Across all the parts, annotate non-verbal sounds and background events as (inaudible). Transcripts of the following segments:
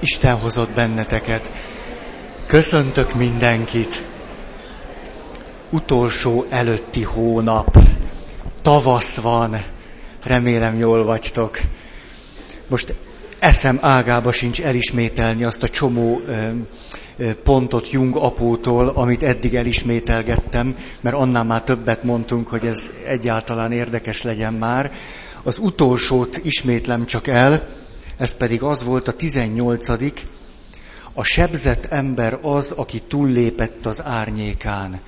Isten hozott benneteket. Köszöntök mindenkit. Utolsó előtti hónap. Tavasz van. Remélem jól vagytok. Most eszem ágába sincs elismételni azt a csomó ö, pontot Jung apótól, amit eddig elismételgettem, mert annál már többet mondtunk, hogy ez egyáltalán érdekes legyen már. Az utolsót ismétlem csak el, ez pedig az volt a 18. A sebzett ember az, aki túllépett az árnyékán,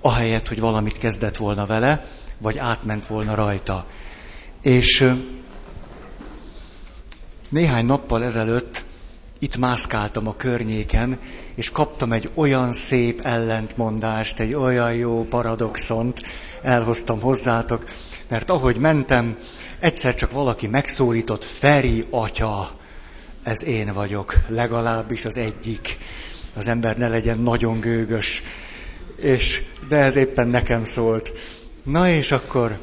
ahelyett, hogy valamit kezdett volna vele, vagy átment volna rajta. És néhány nappal ezelőtt itt mászkáltam a környéken, és kaptam egy olyan szép ellentmondást, egy olyan jó paradoxont, elhoztam hozzátok, mert ahogy mentem, egyszer csak valaki megszólított, Feri atya, ez én vagyok, legalábbis az egyik. Az ember ne legyen nagyon gőgös. És, de ez éppen nekem szólt. Na és akkor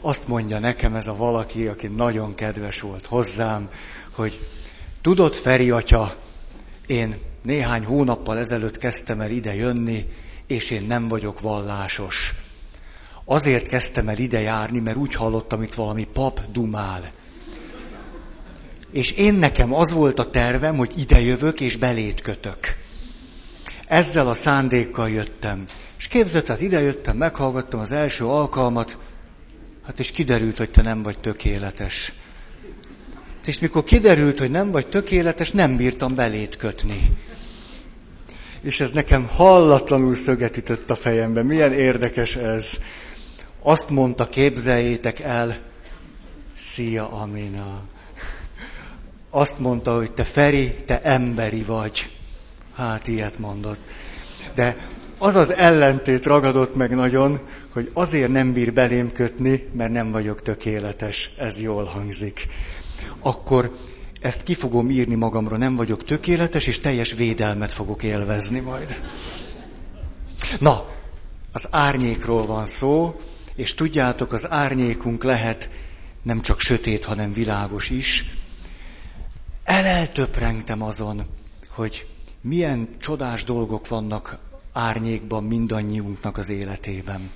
azt mondja nekem ez a valaki, aki nagyon kedves volt hozzám, hogy tudod, Feri atya, én néhány hónappal ezelőtt kezdtem el ide jönni, és én nem vagyok vallásos. Azért kezdtem el ide járni, mert úgy hallottam, itt valami pap dumál. És én nekem az volt a tervem, hogy ide jövök és belét kötök. Ezzel a szándékkal jöttem. És képzett, hát ide jöttem, meghallgattam az első alkalmat, hát és kiderült, hogy te nem vagy tökéletes. És mikor kiderült, hogy nem vagy tökéletes, nem bírtam belét kötni. És ez nekem hallatlanul szöget ütött a fejembe. Milyen érdekes ez. Azt mondta, képzeljétek el, szia Amina. Azt mondta, hogy te Feri, te emberi vagy. Hát ilyet mondott. De az az ellentét ragadott meg nagyon, hogy azért nem bír belém kötni, mert nem vagyok tökéletes. Ez jól hangzik. Akkor ezt ki fogom írni magamra, nem vagyok tökéletes, és teljes védelmet fogok élvezni majd. Na, az árnyékról van szó, és tudjátok, az árnyékunk lehet nem csak sötét, hanem világos is. Eleltöprengtem azon, hogy milyen csodás dolgok vannak árnyékban mindannyiunknak az életében.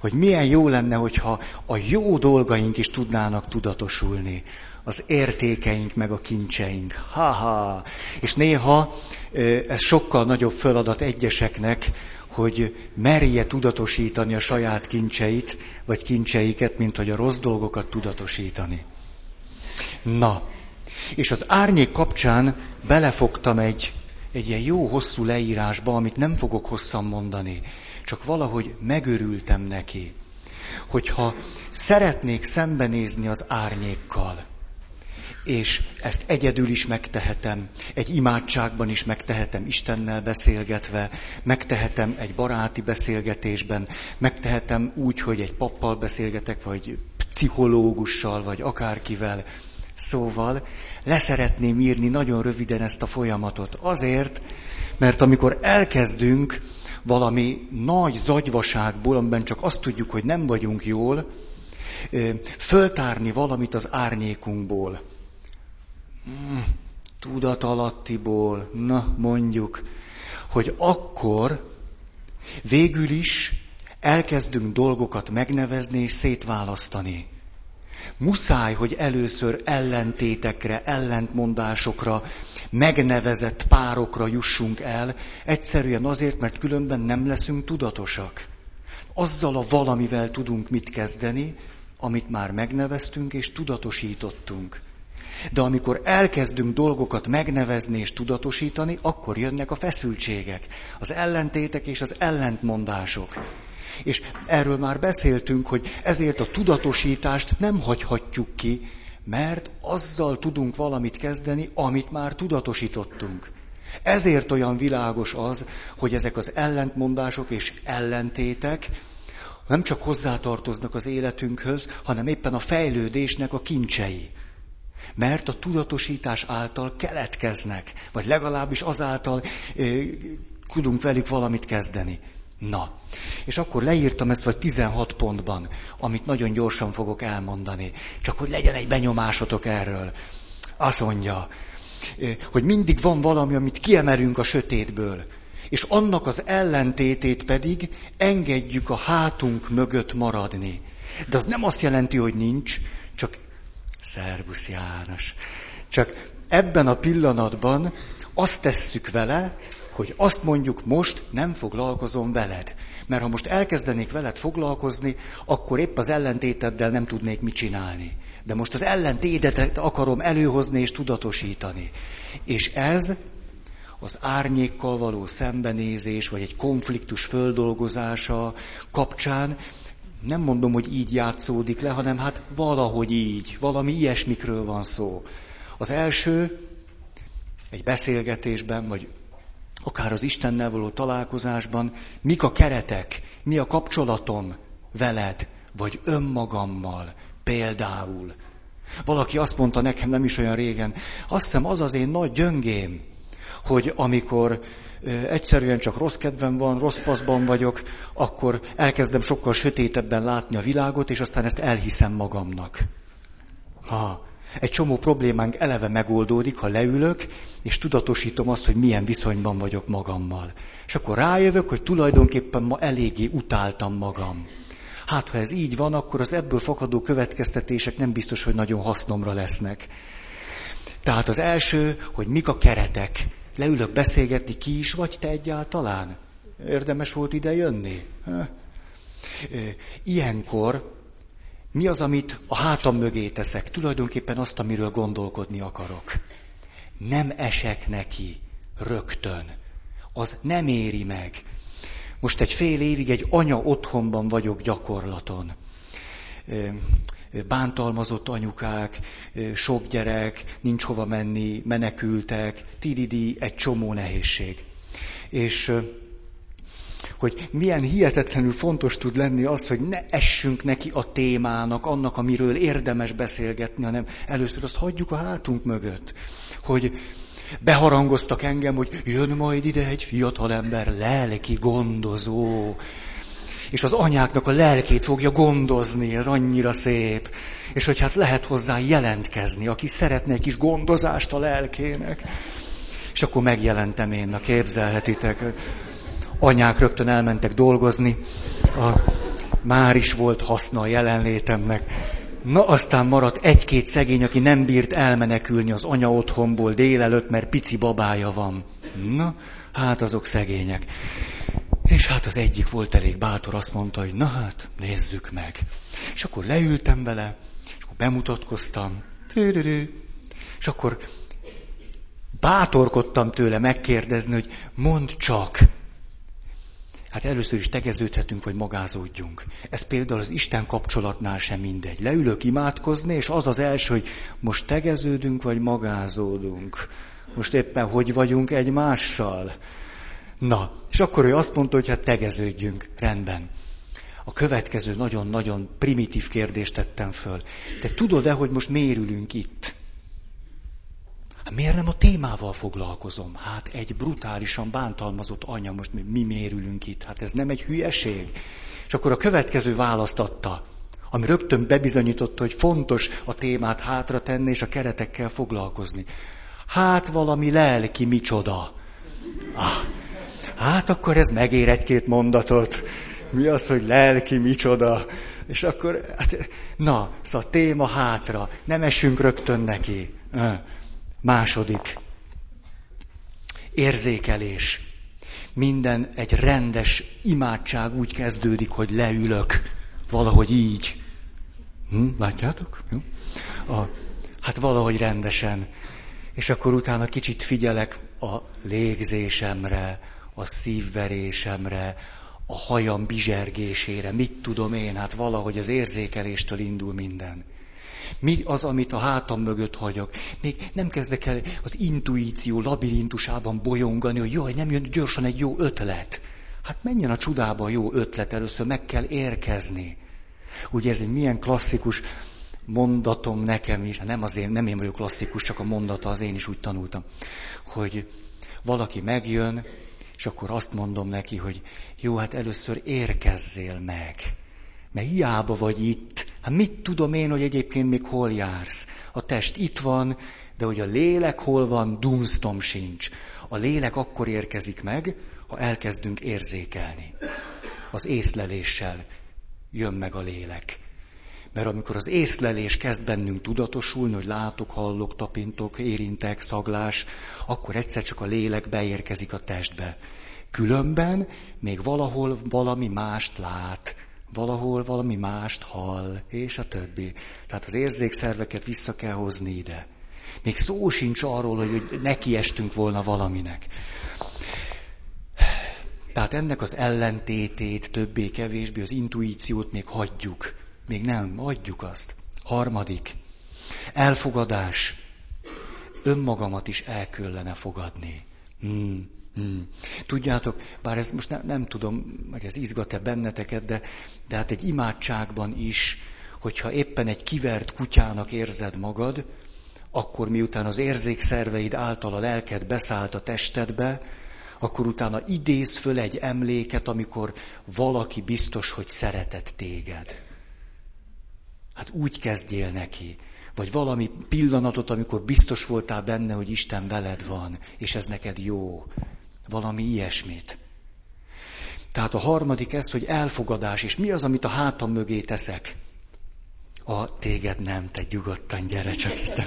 Hogy milyen jó lenne, hogyha a jó dolgaink is tudnának tudatosulni. Az értékeink meg a kincseink. Ha-ha! És néha ez sokkal nagyobb feladat egyeseknek, hogy merje tudatosítani a saját kincseit, vagy kincseiket, mint hogy a rossz dolgokat tudatosítani. Na, és az árnyék kapcsán belefogtam egy, egy ilyen jó hosszú leírásba, amit nem fogok hosszan mondani, csak valahogy megörültem neki, hogyha szeretnék szembenézni az árnyékkal, és ezt egyedül is megtehetem, egy imádságban is megtehetem, Istennel beszélgetve, megtehetem egy baráti beszélgetésben, megtehetem úgy, hogy egy pappal beszélgetek, vagy pszichológussal, vagy akárkivel. Szóval leszeretném írni nagyon röviden ezt a folyamatot. Azért, mert amikor elkezdünk valami nagy zagyvaságból, amiben csak azt tudjuk, hogy nem vagyunk jól, föltárni valamit az árnyékunkból, tudatalattiból, na mondjuk, hogy akkor végül is elkezdünk dolgokat megnevezni és szétválasztani. Muszáj, hogy először ellentétekre, ellentmondásokra, megnevezett párokra jussunk el, egyszerűen azért, mert különben nem leszünk tudatosak. Azzal a valamivel tudunk mit kezdeni, amit már megneveztünk és tudatosítottunk. De amikor elkezdünk dolgokat megnevezni és tudatosítani, akkor jönnek a feszültségek, az ellentétek és az ellentmondások. És erről már beszéltünk, hogy ezért a tudatosítást nem hagyhatjuk ki, mert azzal tudunk valamit kezdeni, amit már tudatosítottunk. Ezért olyan világos az, hogy ezek az ellentmondások és ellentétek nem csak hozzátartoznak az életünkhöz, hanem éppen a fejlődésnek a kincsei mert a tudatosítás által keletkeznek, vagy legalábbis azáltal ö, tudunk velük valamit kezdeni. Na, és akkor leírtam ezt vagy 16 pontban, amit nagyon gyorsan fogok elmondani, csak hogy legyen egy benyomásotok erről. Azt mondja, hogy mindig van valami, amit kiemelünk a sötétből, és annak az ellentétét pedig engedjük a hátunk mögött maradni. De az nem azt jelenti, hogy nincs, csak szervusz János. Csak ebben a pillanatban azt tesszük vele, hogy azt mondjuk, most nem foglalkozom veled. Mert ha most elkezdenék veled foglalkozni, akkor épp az ellentéteddel nem tudnék mit csinálni. De most az ellentétet akarom előhozni és tudatosítani. És ez az árnyékkal való szembenézés, vagy egy konfliktus földolgozása kapcsán nem mondom, hogy így játszódik le, hanem hát valahogy így, valami ilyesmikről van szó. Az első, egy beszélgetésben, vagy akár az Istennel való találkozásban, mik a keretek, mi a kapcsolatom veled, vagy önmagammal, például. Valaki azt mondta nekem nem is olyan régen, azt hiszem az az én nagy gyöngém, hogy amikor egyszerűen csak rossz kedvem van, rossz paszban vagyok, akkor elkezdem sokkal sötétebben látni a világot, és aztán ezt elhiszem magamnak. Ha egy csomó problémánk eleve megoldódik, ha leülök, és tudatosítom azt, hogy milyen viszonyban vagyok magammal. És akkor rájövök, hogy tulajdonképpen ma eléggé utáltam magam. Hát, ha ez így van, akkor az ebből fakadó következtetések nem biztos, hogy nagyon hasznomra lesznek. Tehát az első, hogy mik a keretek. Leülök beszélgetni, ki is vagy te egyáltalán? Érdemes volt ide jönni? Ilyenkor mi az, amit a hátam mögé teszek? Tulajdonképpen azt, amiről gondolkodni akarok. Nem esek neki rögtön. Az nem éri meg. Most egy fél évig egy anya otthonban vagyok gyakorlaton. Bántalmazott anyukák, sok gyerek, nincs hova menni, menekültek, tididi, egy csomó nehézség. És hogy milyen hihetetlenül fontos tud lenni az, hogy ne essünk neki a témának, annak, amiről érdemes beszélgetni, hanem először azt hagyjuk a hátunk mögött. Hogy beharangoztak engem, hogy jön majd ide egy fiatalember, lelki gondozó, és az anyáknak a lelkét fogja gondozni, ez annyira szép. És hogy hát lehet hozzá jelentkezni, aki szeretne egy kis gondozást a lelkének. És akkor megjelentem én, na képzelhetitek anyák rögtön elmentek dolgozni, a, már is volt haszna a jelenlétemnek. Na aztán maradt egy-két szegény, aki nem bírt elmenekülni az anya otthonból délelőtt, mert pici babája van. Na, hát azok szegények. És hát az egyik volt elég bátor, azt mondta, hogy na hát, nézzük meg. És akkor leültem vele, és akkor bemutatkoztam. És akkor bátorkodtam tőle megkérdezni, hogy mondd csak, Hát először is tegeződhetünk, vagy magázódjunk. Ez például az Isten kapcsolatnál sem mindegy. Leülök imádkozni, és az az első, hogy most tegeződünk, vagy magázódunk. Most éppen hogy vagyunk egymással. Na, és akkor ő azt mondta, hogy hát tegeződjünk. Rendben. A következő nagyon-nagyon primitív kérdést tettem föl. Te tudod-e, hogy most mérülünk itt? Hát miért nem a témával foglalkozom? Hát egy brutálisan bántalmazott anya, most mi mérülünk itt? Hát ez nem egy hülyeség? És akkor a következő választ adta, ami rögtön bebizonyította, hogy fontos a témát hátra tenni és a keretekkel foglalkozni. Hát valami lelki micsoda. Ah, hát akkor ez megér egy-két mondatot. Mi az, hogy lelki micsoda? És akkor, hát, na, szóval téma hátra, nem esünk rögtön neki. Második. Érzékelés. Minden egy rendes imádság úgy kezdődik, hogy leülök. Valahogy így. Hm, látjátok? Jó? A, hát valahogy rendesen. És akkor utána kicsit figyelek a légzésemre, a szívverésemre, a hajam bizsergésére, mit tudom én, hát valahogy az érzékeléstől indul minden. Mi az, amit a hátam mögött hagyok? Még nem kezdek el az intuíció labirintusában bolyongani, hogy jaj, nem jön gyorsan egy jó ötlet. Hát menjen a csodába a jó ötlet, először meg kell érkezni. Ugye ez egy milyen klasszikus mondatom nekem is, nem az én, nem én vagyok klasszikus, csak a mondata, az én is úgy tanultam, hogy valaki megjön, és akkor azt mondom neki, hogy jó, hát először érkezzél meg. Mert hiába vagy itt, hát mit tudom én, hogy egyébként még hol jársz? A test itt van, De hogy a lélek hol van, dunsztom sincs. A lélek akkor érkezik meg, ha elkezdünk érzékelni. Az észleléssel jön meg a lélek. Mert amikor az észlelés kezd bennünk tudatosulni, hogy látok, hallok, tapintok, érintek, szaglás, akkor egyszer csak a lélek beérkezik a testbe. Különben még valahol valami mást lát, valahol valami mást hall, és a többi. Tehát az érzékszerveket vissza kell hozni ide. Még szó sincs arról, hogy nekiestünk volna valaminek. Tehát ennek az ellentétét, többé-kevésbé, az intuíciót még hagyjuk. Még nem, adjuk azt. Harmadik. Elfogadás. Önmagamat is el kellene fogadni. Hmm. Hmm. Tudjátok, bár ez most ne, nem tudom, meg ez izgat-e benneteket, de, de hát egy imádságban is, hogyha éppen egy kivert kutyának érzed magad, akkor miután az érzékszerveid által a lelked beszállt a testedbe, akkor utána idéz föl egy emléket, amikor valaki biztos, hogy szeretett téged. Hát úgy kezdjél neki. Vagy valami pillanatot, amikor biztos voltál benne, hogy Isten veled van, és ez neked jó. Valami ilyesmit. Tehát a harmadik ez, hogy elfogadás. És mi az, amit a hátam mögé teszek? A téged nem, te nyugodtan gyere csak itt. (laughs)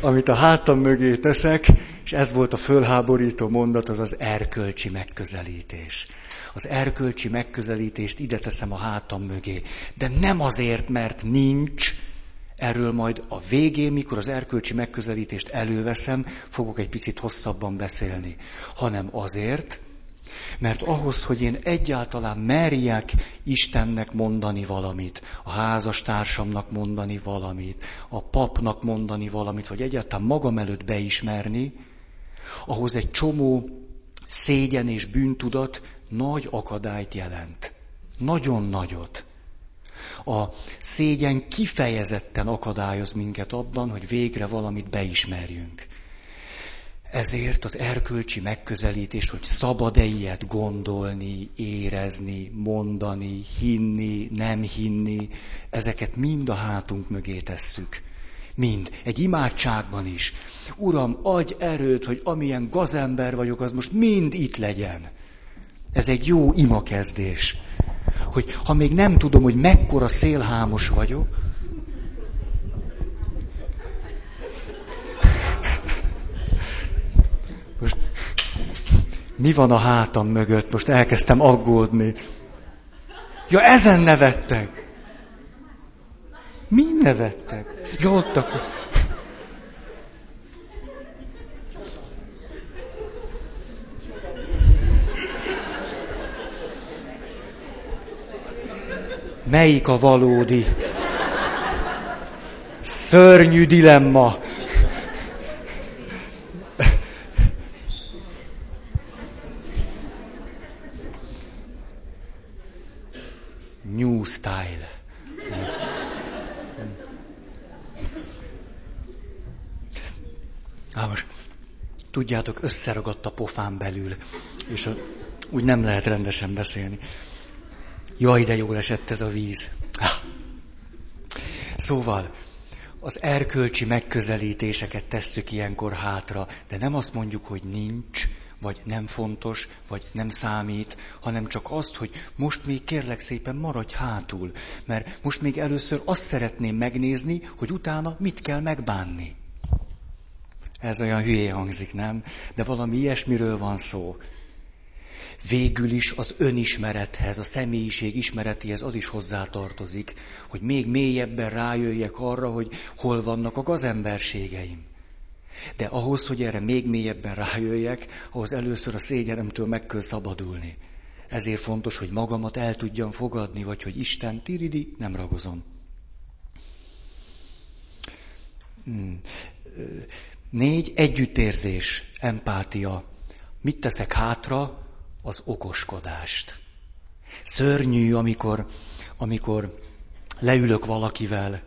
amit a hátam mögé teszek, és ez volt a fölháborító mondat, az az erkölcsi megközelítés. Az erkölcsi megközelítést ide teszem a hátam mögé. De nem azért, mert nincs, erről majd a végén, mikor az erkölcsi megközelítést előveszem, fogok egy picit hosszabban beszélni, hanem azért, mert ahhoz, hogy én egyáltalán merjek Istennek mondani valamit, a házastársamnak mondani valamit, a papnak mondani valamit, vagy egyáltalán magam előtt beismerni, ahhoz egy csomó szégyen és bűntudat nagy akadályt jelent. Nagyon nagyot. A szégyen kifejezetten akadályoz minket abban, hogy végre valamit beismerjünk. Ezért az erkölcsi megközelítés, hogy szabad-e ilyet gondolni, érezni, mondani, hinni, nem hinni, ezeket mind a hátunk mögé tesszük. Mind. Egy imádságban is. Uram, adj erőt, hogy amilyen gazember vagyok, az most mind itt legyen. Ez egy jó imakezdés. Hogy ha még nem tudom, hogy mekkora szélhámos vagyok, Most mi van a hátam mögött? Most elkezdtem aggódni. Ja, ezen nevettek. Mi nevettek? Ja, ott akkor. Melyik a valódi? Szörnyű dilemma. New style. Á, most tudjátok, összeragadt a pofán belül, és a, úgy nem lehet rendesen beszélni. Jaj, de jól esett ez a víz. Szóval, az erkölcsi megközelítéseket tesszük ilyenkor hátra, de nem azt mondjuk, hogy nincs, vagy nem fontos, vagy nem számít, hanem csak azt, hogy most még kérlek szépen maradj hátul, mert most még először azt szeretném megnézni, hogy utána mit kell megbánni. Ez olyan hülye hangzik, nem? De valami ilyesmiről van szó. Végül is az önismerethez, a személyiség ismeretéhez az is hozzátartozik, hogy még mélyebben rájöjjek arra, hogy hol vannak a gazemberségeim. De ahhoz, hogy erre még mélyebben rájöjjek, ahhoz először a szégyenemtől meg kell szabadulni. Ezért fontos, hogy magamat el tudjam fogadni, vagy hogy Isten, tiridi, nem ragozom. Hmm. Négy, együttérzés, empátia. Mit teszek hátra? Az okoskodást. Szörnyű, amikor, amikor leülök valakivel,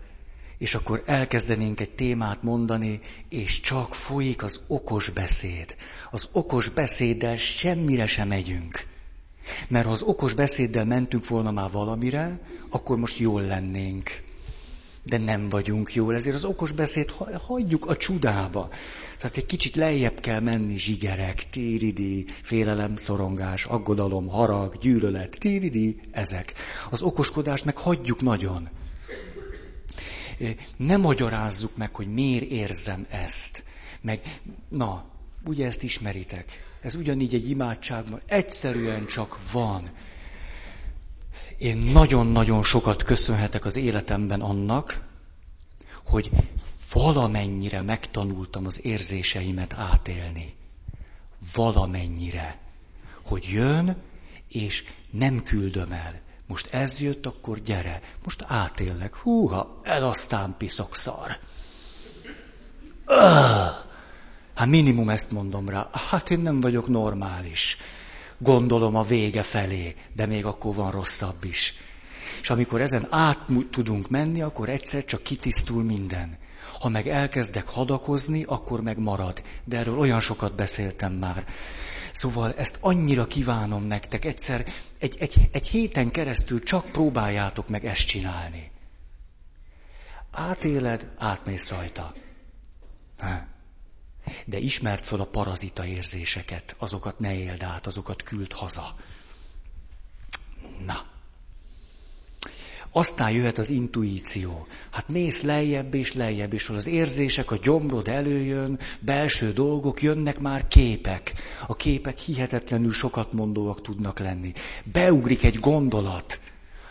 és akkor elkezdenénk egy témát mondani, és csak folyik az okos beszéd. Az okos beszéddel semmire sem megyünk. Mert ha az okos beszéddel mentünk volna már valamire, akkor most jól lennénk. De nem vagyunk jól, ezért az okos beszéd hagyjuk a csudába. Tehát egy kicsit lejjebb kell menni zsigerek, tíridi, félelem, szorongás, aggodalom, harag, gyűlölet, tíridi, ezek. Az okoskodást meg hagyjuk nagyon. Nem magyarázzuk meg, hogy miért érzem ezt. Meg, na, ugye ezt ismeritek. Ez ugyanígy egy imádságban egyszerűen csak van. Én nagyon-nagyon sokat köszönhetek az életemben annak, hogy valamennyire megtanultam az érzéseimet átélni. Valamennyire. Hogy jön, és nem küldöm el. Most ez jött, akkor gyere. Most átélek. Húha, ez aztán piszokszar. Hát minimum ezt mondom rá. Hát én nem vagyok normális. Gondolom a vége felé, de még akkor van rosszabb is. És amikor ezen át tudunk menni, akkor egyszer csak kitisztul minden. Ha meg elkezdek hadakozni, akkor meg marad. De erről olyan sokat beszéltem már. Szóval ezt annyira kívánom nektek, egyszer egy, egy, egy héten keresztül csak próbáljátok meg ezt csinálni. Átéled, átmész rajta. De ismert föl a parazita érzéseket, azokat ne éld át, azokat küld haza. Na. Aztán jöhet az intuíció. Hát mész lejjebb és lejjebb, és az érzések, a gyomrod előjön, belső dolgok, jönnek már képek. A képek hihetetlenül sokat mondóak tudnak lenni. Beugrik egy gondolat.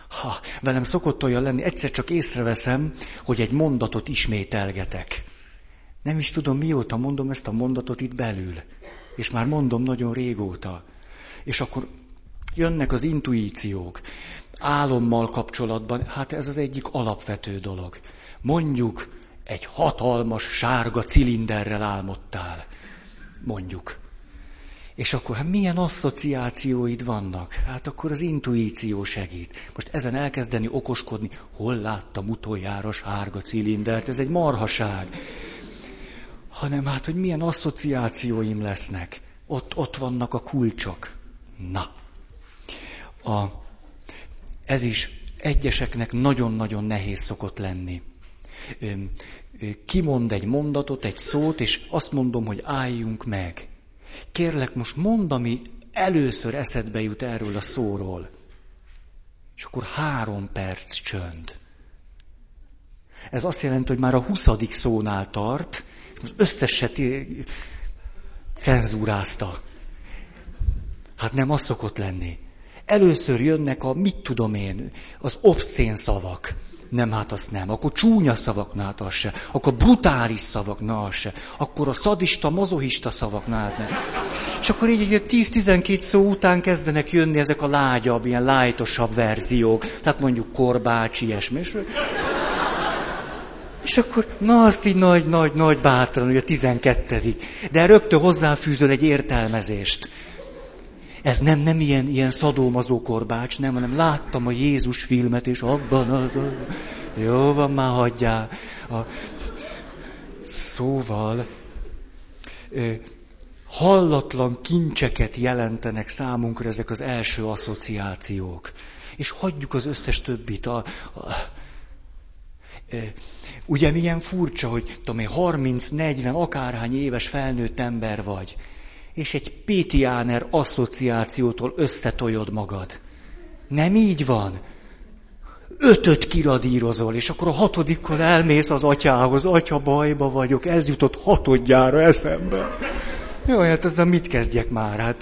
Ha, velem szokott olyan lenni, egyszer csak észreveszem, hogy egy mondatot ismételgetek. Nem is tudom, mióta mondom ezt a mondatot itt belül. És már mondom nagyon régóta. És akkor jönnek az intuíciók álommal kapcsolatban, hát ez az egyik alapvető dolog. Mondjuk egy hatalmas sárga cilinderrel álmodtál. Mondjuk. És akkor hát milyen asszociációid vannak? Hát akkor az intuíció segít. Most ezen elkezdeni okoskodni, hol láttam utoljára sárga cilindert, ez egy marhaság. Hanem hát, hogy milyen asszociációim lesznek. Ott, ott vannak a kulcsok. Na. A, ez is egyeseknek nagyon-nagyon nehéz szokott lenni. Kimond egy mondatot, egy szót, és azt mondom, hogy álljunk meg. Kérlek, most mondd, ami először eszedbe jut erről a szóról. És akkor három perc csönd. Ez azt jelenti, hogy már a huszadik szónál tart, most összeset cenzúrázta. Hát nem az szokott lenni először jönnek a, mit tudom én, az obszén szavak. Nem, hát azt nem. Akkor csúnya szavak, na hát az se. Akkor brutális szavak, na az se. Akkor a szadista, mazohista szavak, na hát nem. És akkor így, így 10-12 szó után kezdenek jönni ezek a lágyabb, ilyen lájtosabb verziók. Tehát mondjuk korbács, ilyesmi. És, és akkor, na azt így nagy, nagy, nagy bátran, hogy a 12 De rögtön hozzáfűzöl egy értelmezést. Ez nem, nem ilyen, ilyen szadómazó korbács, nem, hanem láttam a Jézus filmet, és abban az... Jó van, már hagyjál. A... Szóval, hallatlan kincseket jelentenek számunkra ezek az első asszociációk. És hagyjuk az összes többit. A, a, ugye milyen furcsa, hogy tudom én, 30-40, akárhány éves felnőtt ember vagy és egy Pétiáner asszociációtól összetoljod magad. Nem így van. Ötöt kiradírozol, és akkor a hatodikkor elmész az atyához, atya bajba vagyok, ez jutott hatodjára eszembe. Jó, hát ezzel mit kezdjek már? Hát...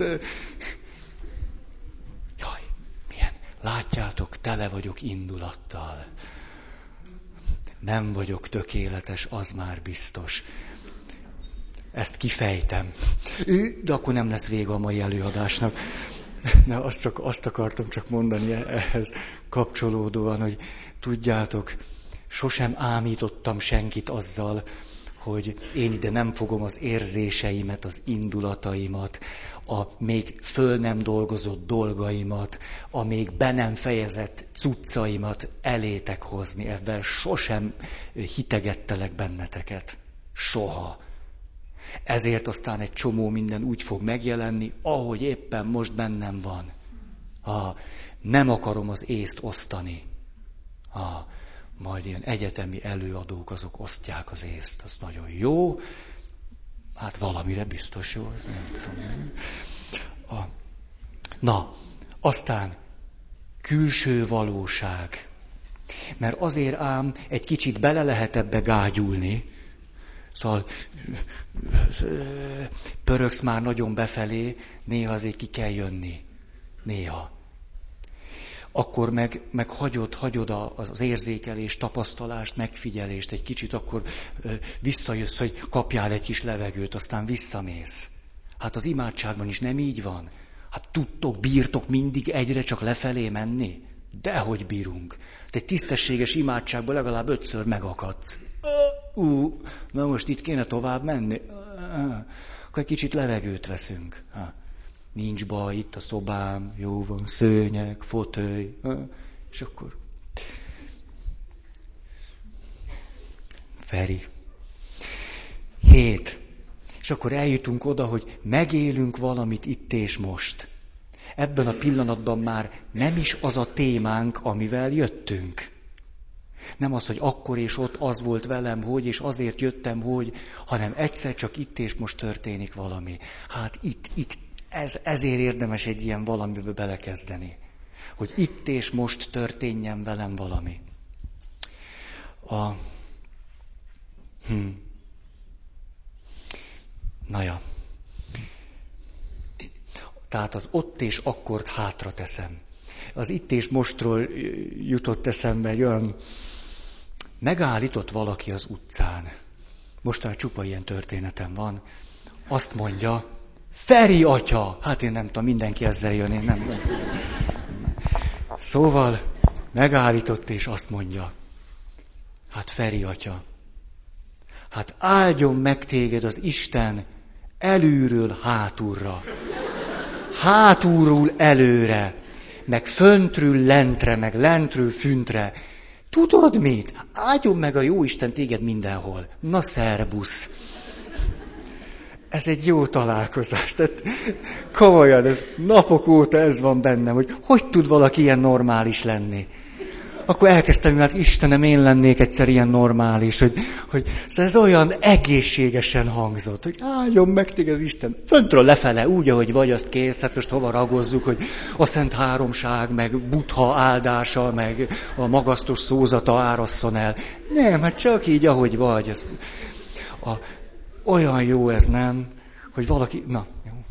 Milyen, látjátok, tele vagyok indulattal. Nem vagyok tökéletes, az már biztos. Ezt kifejtem. De akkor nem lesz vége a mai előadásnak. De azt, csak, azt akartam csak mondani ehhez kapcsolódóan, hogy tudjátok, sosem ámítottam senkit azzal, hogy én ide nem fogom az érzéseimet, az indulataimat, a még föl nem dolgozott dolgaimat, a még be nem fejezett cuccaimat elétek hozni. Ebben sosem hitegettelek benneteket. Soha. Ezért aztán egy csomó minden úgy fog megjelenni, ahogy éppen most bennem van. Ha nem akarom az észt osztani. Ha majd ilyen egyetemi előadók azok osztják az észt, az nagyon jó. Hát valamire biztos jó, nem tudom. A, na, aztán külső valóság. Mert azért ám egy kicsit bele lehet ebbe gágyulni, Szóval pöröksz már nagyon befelé, néha azért ki kell jönni. Néha. Akkor meg, meg hagyod, hagyod az érzékelést, tapasztalást, megfigyelést egy kicsit, akkor visszajössz, hogy kapjál egy kis levegőt, aztán visszamész. Hát az imádságban is nem így van. Hát tudtok, bírtok mindig egyre csak lefelé menni? Dehogy bírunk. Te egy tisztességes imádságban legalább ötször megakadsz. Ú, na most itt kéne tovább menni. Akkor egy kicsit levegőt veszünk. Nincs baj, itt a szobám, jó van, szőnyek, fotőj. És akkor... Feri. Hét. És akkor eljutunk oda, hogy megélünk valamit itt és most. Ebben a pillanatban már nem is az a témánk, amivel jöttünk. Nem az, hogy akkor és ott az volt velem, hogy, és azért jöttem, hogy, hanem egyszer csak itt és most történik valami. Hát itt, itt, ez, ezért érdemes egy ilyen valamibe belekezdeni. Hogy itt és most történjen velem valami. A... Hm. Na ja. Tehát az ott és akkort hátra teszem. Az itt és mostról jutott eszembe egy olyan, megállított valaki az utcán. Mostan csupa ilyen történetem van. Azt mondja, Feri atya! Hát én nem tudom, mindenki ezzel jön, én nem. Szóval megállított és azt mondja, hát Feri atya, hát áldjon meg téged az Isten előről hátulra hátulról előre, meg föntről lentre, meg lentről füntre. Tudod mit? Áldjon meg a jó Isten téged mindenhol. Na, szerbusz! Ez egy jó találkozás. Tehát komolyan, ez napok óta ez van bennem, hogy hogy tud valaki ilyen normális lenni akkor elkezdtem, hogy hát Istenem, én lennék egyszer ilyen normális, hogy, hogy szóval ez olyan egészségesen hangzott, hogy áldjon meg téged az Isten. Föntről lefele, úgy, ahogy vagy, azt kész, hát most hova ragozzuk, hogy a Szent Háromság, meg Butha áldása, meg a magasztos szózata árasszon el. Nem, hát csak így, ahogy vagy. Ez, a, olyan jó ez, nem? Hogy valaki, na, jó.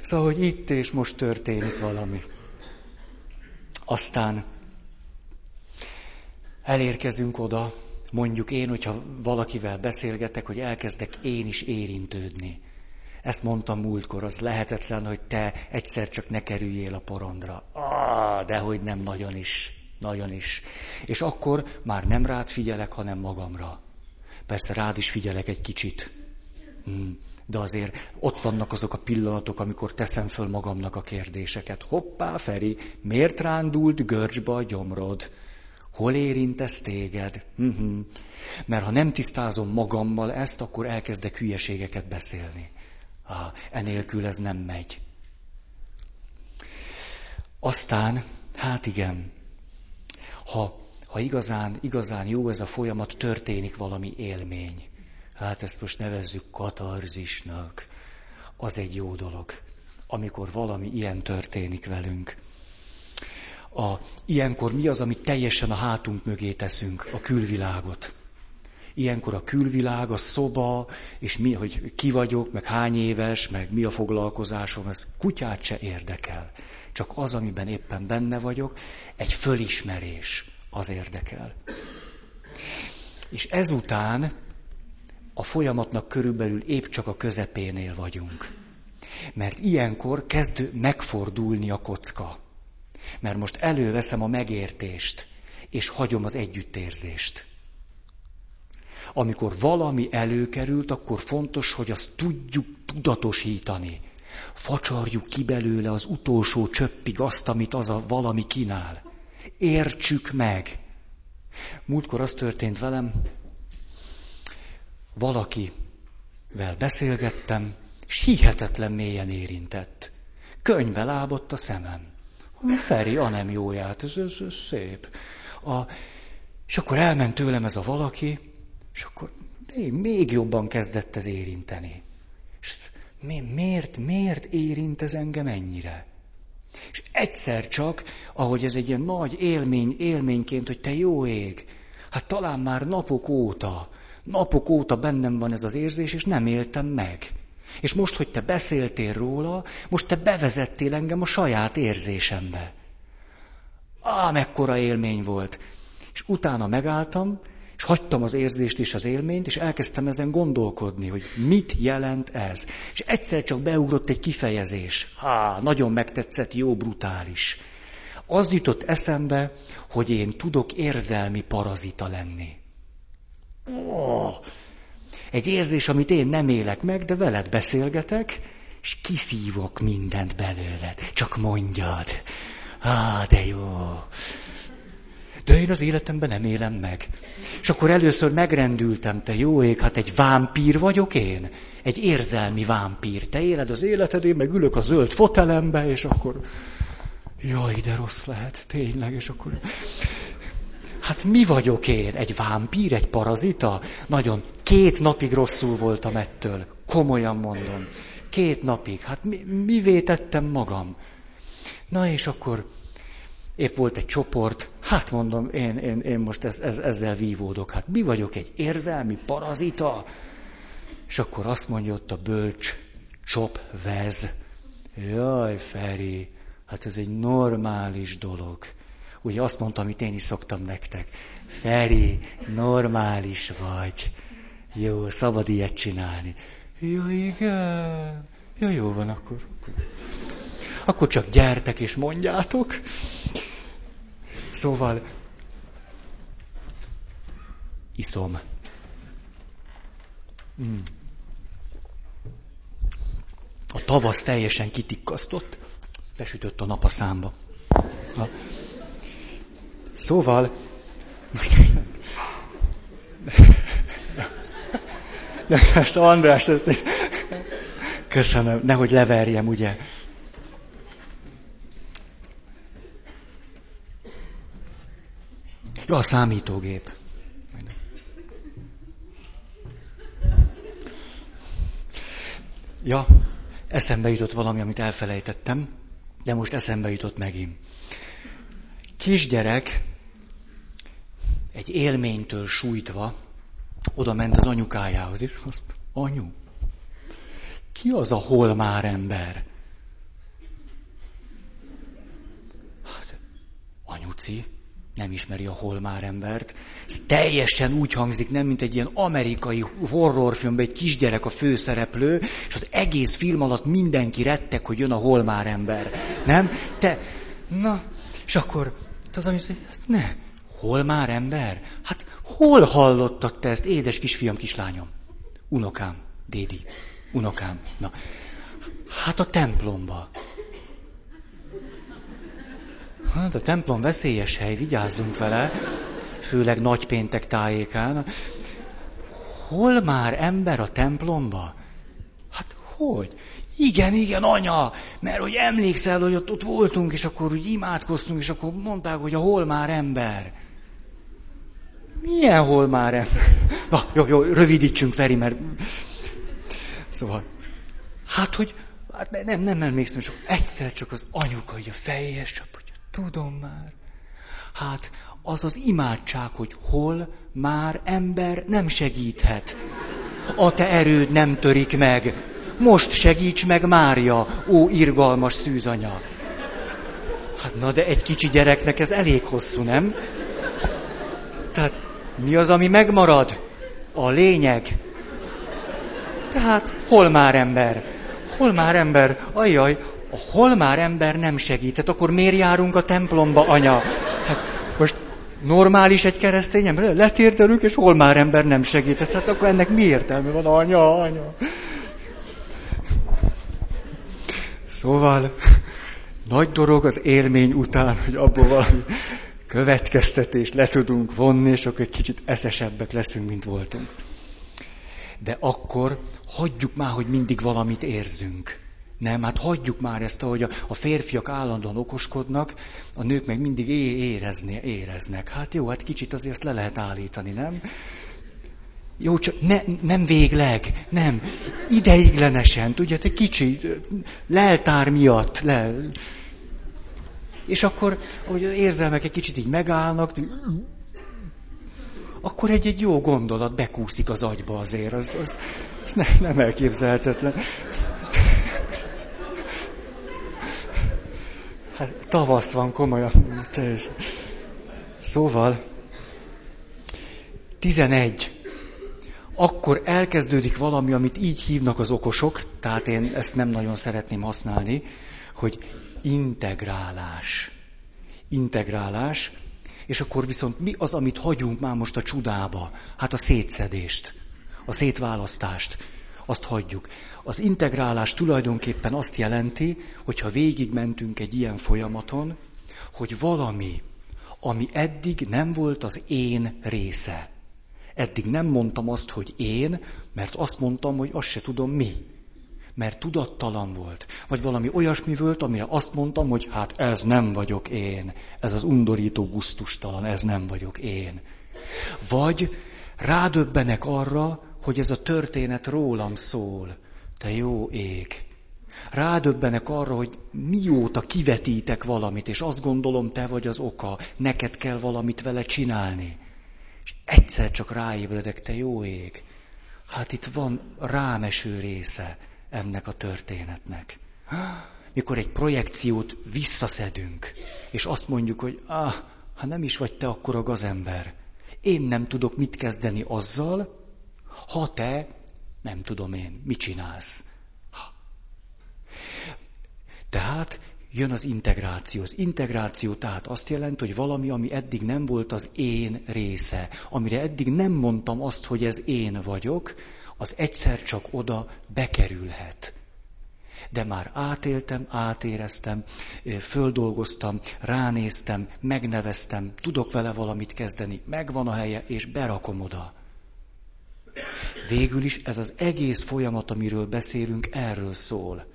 Szóval, hogy itt és most történik valami. Aztán elérkezünk oda, mondjuk én, hogyha valakivel beszélgetek, hogy elkezdek én is érintődni. Ezt mondtam múltkor, az lehetetlen, hogy te egyszer csak ne kerüljél a porondra. Ah, de hogy nem nagyon is, nagyon is. És akkor már nem rád figyelek, hanem magamra. Persze rád is figyelek egy kicsit. Hmm de azért ott vannak azok a pillanatok, amikor teszem föl magamnak a kérdéseket. Hoppá, Feri, miért rándult görcsbe a gyomrod? Hol érint ez téged? Uh-huh. Mert ha nem tisztázom magammal ezt, akkor elkezdek hülyeségeket beszélni. Ah, enélkül ez nem megy. Aztán, hát igen, ha, ha igazán, igazán jó ez a folyamat, történik valami élmény hát ezt most nevezzük katarzisnak, az egy jó dolog, amikor valami ilyen történik velünk. A, ilyenkor mi az, amit teljesen a hátunk mögé teszünk, a külvilágot. Ilyenkor a külvilág, a szoba, és mi, hogy ki vagyok, meg hány éves, meg mi a foglalkozásom, ez kutyát se érdekel. Csak az, amiben éppen benne vagyok, egy fölismerés, az érdekel. És ezután a folyamatnak körülbelül épp csak a közepénél vagyunk. Mert ilyenkor kezd megfordulni a kocka. Mert most előveszem a megértést, és hagyom az együttérzést. Amikor valami előkerült, akkor fontos, hogy azt tudjuk tudatosítani. Facsarjuk ki belőle az utolsó csöppig azt, amit az a valami kínál. Értsük meg. Múltkor az történt velem, valakivel beszélgettem, és hihetetlen mélyen érintett. Könyve lábott a szemem. Feri, a nem jóját, ez, ez, ez szép. A, és akkor elment tőlem ez a valaki, és akkor még, még jobban kezdett ez érinteni. És mi, miért, miért érint ez engem ennyire? És egyszer csak, ahogy ez egy ilyen nagy élmény, élményként, hogy te jó ég, hát talán már napok óta, napok óta bennem van ez az érzés, és nem éltem meg. És most, hogy te beszéltél róla, most te bevezettél engem a saját érzésembe. Á, mekkora élmény volt. És utána megálltam, és hagytam az érzést és az élményt, és elkezdtem ezen gondolkodni, hogy mit jelent ez. És egyszer csak beugrott egy kifejezés. Há, nagyon megtetszett, jó, brutális. Az jutott eszembe, hogy én tudok érzelmi parazita lenni. Oh, egy érzés, amit én nem élek meg, de veled beszélgetek, és kiszívok mindent belőled. Csak mondjad. Á, de jó. De én az életemben nem élem meg. És akkor először megrendültem, te jó ég, hát egy vámpír vagyok én. Egy érzelmi vámpír. Te éled az életed, én meg ülök a zöld fotelembe, és akkor... Jaj, de rossz lehet, tényleg, és akkor... Hát mi vagyok én? Egy vámpír, egy parazita? Nagyon. Két napig rosszul voltam ettől. Komolyan mondom. Két napig. Hát mi, mivé tettem magam? Na és akkor épp volt egy csoport, hát mondom, én, én, én most ez, ez, ezzel vívódok. Hát mi vagyok, egy érzelmi parazita? És akkor azt mondja ott a bölcs, csop, vez. Jaj, Feri, hát ez egy normális dolog. Ugye azt mondtam, amit én is szoktam nektek. Feri, normális vagy. Jó, szabad ilyet csinálni. Ja, igen. Ja, jó van akkor. Akkor csak gyertek és mondjátok. Szóval, iszom. Hmm. A tavasz teljesen kitikkasztott, besütött a nap a számba. Ha. Szóval, de (laughs) ezt András, ezt köszönöm, nehogy leverjem, ugye. Ja, a számítógép. Ja, eszembe jutott valami, amit elfelejtettem, de most eszembe jutott megint. Kisgyerek egy élménytől sújtva oda ment az anyukájához, és azt anyu, ki az a holmár ember? Hát, anyuci, nem ismeri a holmár embert. Ez teljesen úgy hangzik, nem mint egy ilyen amerikai horrorfilmben egy kisgyerek a főszereplő, és az egész film alatt mindenki rettek, hogy jön a holmár ember. Nem? Te, na, és akkor az anyu mondja, hát ne, holmár ember? Hát hol hallottad te ezt, édes kisfiam, kislányom? Unokám, dédi, unokám. Na, hát a templomba. Hát a templom veszélyes hely, vigyázzunk vele, főleg nagypéntek tájékán. Hol már ember a templomba? Hát hogy? Igen, igen, anya, mert hogy emlékszel, hogy ott, ott voltunk, és akkor úgy imádkoztunk, és akkor mondták, hogy a hol már ember. Milyen hol már ember? Na, jó, jó, rövidítsünk, Feri, mert... Szóval, hát, hogy hát nem, nem emlékszem, és egyszer csak az anyuka, hogy a fejéhez csap, Tudom már. Hát az az imádság, hogy hol már ember nem segíthet. A te erőd nem törik meg. Most segíts meg Mária, ó irgalmas szűzanya. Hát na, de egy kicsi gyereknek ez elég hosszú, nem? Tehát mi az, ami megmarad? A lényeg. Tehát hol már ember? Hol már ember? Ajjaj, a hol már ember nem segített, akkor miért járunk a templomba, anya? Hát most normális egy keresztény ember? Letérdelünk, és hol már ember nem segített. Hát akkor ennek mi értelme van, anya, anya? Szóval nagy dolog az élmény után, hogy abból valami következtetést le tudunk vonni, és akkor egy kicsit eszesebbek leszünk, mint voltunk. De akkor hagyjuk már, hogy mindig valamit érzünk. Nem, hát hagyjuk már ezt, ahogy a, a férfiak állandóan okoskodnak, a nők meg mindig é- érezni, éreznek. Hát jó, hát kicsit azért ezt le lehet állítani, nem? Jó, csak ne, nem végleg, nem. Ideiglenesen, tudjátok, kicsi, leltár miatt. Le. És akkor, ahogy az érzelmek egy kicsit így megállnak, akkor egy-egy jó gondolat bekúszik az agyba azért. Az, az, az ne, nem elképzelhetetlen. Hát tavasz van, komolyan. Teljesen. Szóval, 11 akkor elkezdődik valami, amit így hívnak az okosok, tehát én ezt nem nagyon szeretném használni, hogy integrálás. Integrálás, és akkor viszont mi az, amit hagyunk már most a csudába? Hát a szétszedést, a szétválasztást, azt hagyjuk. Az integrálás tulajdonképpen azt jelenti, hogyha végigmentünk egy ilyen folyamaton, hogy valami, ami eddig nem volt az én része, Eddig nem mondtam azt, hogy én, mert azt mondtam, hogy azt se tudom mi. Mert tudattalan volt. Vagy valami olyasmi volt, amire azt mondtam, hogy hát ez nem vagyok én. Ez az undorító guztustalan, ez nem vagyok én. Vagy rádöbbenek arra, hogy ez a történet rólam szól. Te jó ég. Rádöbbenek arra, hogy mióta kivetítek valamit, és azt gondolom, te vagy az oka, neked kell valamit vele csinálni. És egyszer csak ráébredek, te jó ég, hát itt van rámeső része ennek a történetnek. Mikor egy projekciót visszaszedünk, és azt mondjuk, hogy ah, ha nem is vagy te akkor a gazember. Én nem tudok mit kezdeni azzal, ha te, nem tudom én, mit csinálsz. Tehát jön az integráció. Az integráció tehát azt jelenti, hogy valami, ami eddig nem volt az én része, amire eddig nem mondtam azt, hogy ez én vagyok, az egyszer csak oda bekerülhet. De már átéltem, átéreztem, földolgoztam, ránéztem, megneveztem, tudok vele valamit kezdeni, megvan a helye, és berakom oda. Végül is ez az egész folyamat, amiről beszélünk, erről szól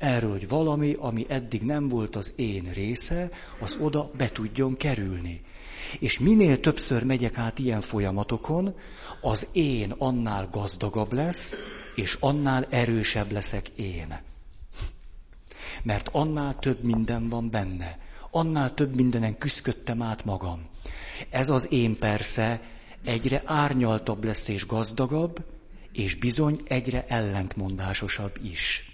erről, hogy valami, ami eddig nem volt az én része, az oda be tudjon kerülni. És minél többször megyek át ilyen folyamatokon, az én annál gazdagabb lesz, és annál erősebb leszek én. Mert annál több minden van benne. Annál több mindenen küzdködtem át magam. Ez az én persze egyre árnyaltabb lesz és gazdagabb, és bizony egyre ellentmondásosabb is.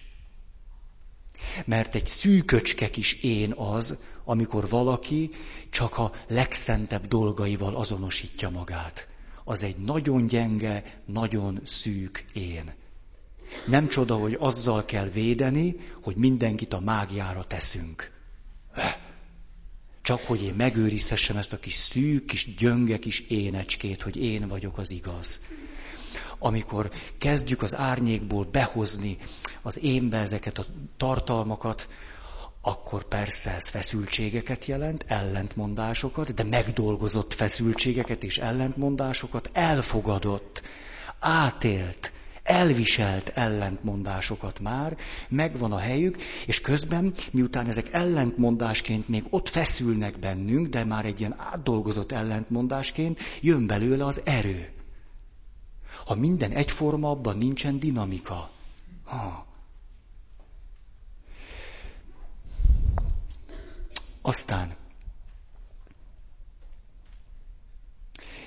Mert egy szűköcske kis én az, amikor valaki csak a legszentebb dolgaival azonosítja magát. Az egy nagyon gyenge, nagyon szűk én. Nem csoda, hogy azzal kell védeni, hogy mindenkit a mágiára teszünk. Csak hogy én megőrizhessem ezt a kis szűk, kis gyönge kis énecskét, hogy én vagyok az igaz. Amikor kezdjük az árnyékból behozni az énbe ezeket a tartalmakat, akkor persze ez feszültségeket jelent, ellentmondásokat, de megdolgozott feszültségeket és ellentmondásokat, elfogadott, átélt, elviselt ellentmondásokat már, megvan a helyük, és közben, miután ezek ellentmondásként még ott feszülnek bennünk, de már egy ilyen átdolgozott ellentmondásként, jön belőle az erő. Ha minden egyforma, abban nincsen dinamika. Ha. Aztán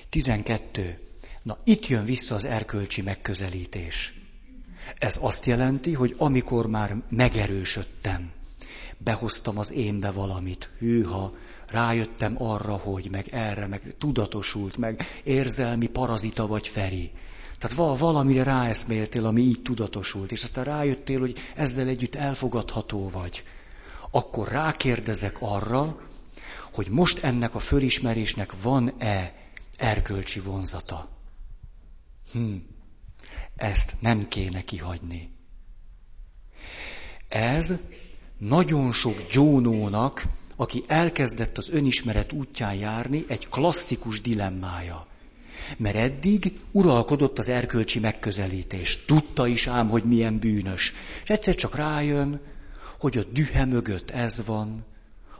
12. Na, itt jön vissza az erkölcsi megközelítés. Ez azt jelenti, hogy amikor már megerősödtem, behoztam az énbe valamit, hűha, rájöttem arra, hogy meg erre, meg tudatosult, meg érzelmi parazita vagy Feri. Tehát valamire ráeszméltél, ami így tudatosult, és aztán rájöttél, hogy ezzel együtt elfogadható vagy. Akkor rákérdezek arra, hogy most ennek a fölismerésnek van-e erkölcsi vonzata. Hm, ezt nem kéne kihagyni. Ez nagyon sok gyónónak, aki elkezdett az önismeret útján járni, egy klasszikus dilemmája. Mert eddig uralkodott az erkölcsi megközelítés. Tudta is ám, hogy milyen bűnös. És egyszer csak rájön, hogy a dühe mögött ez van,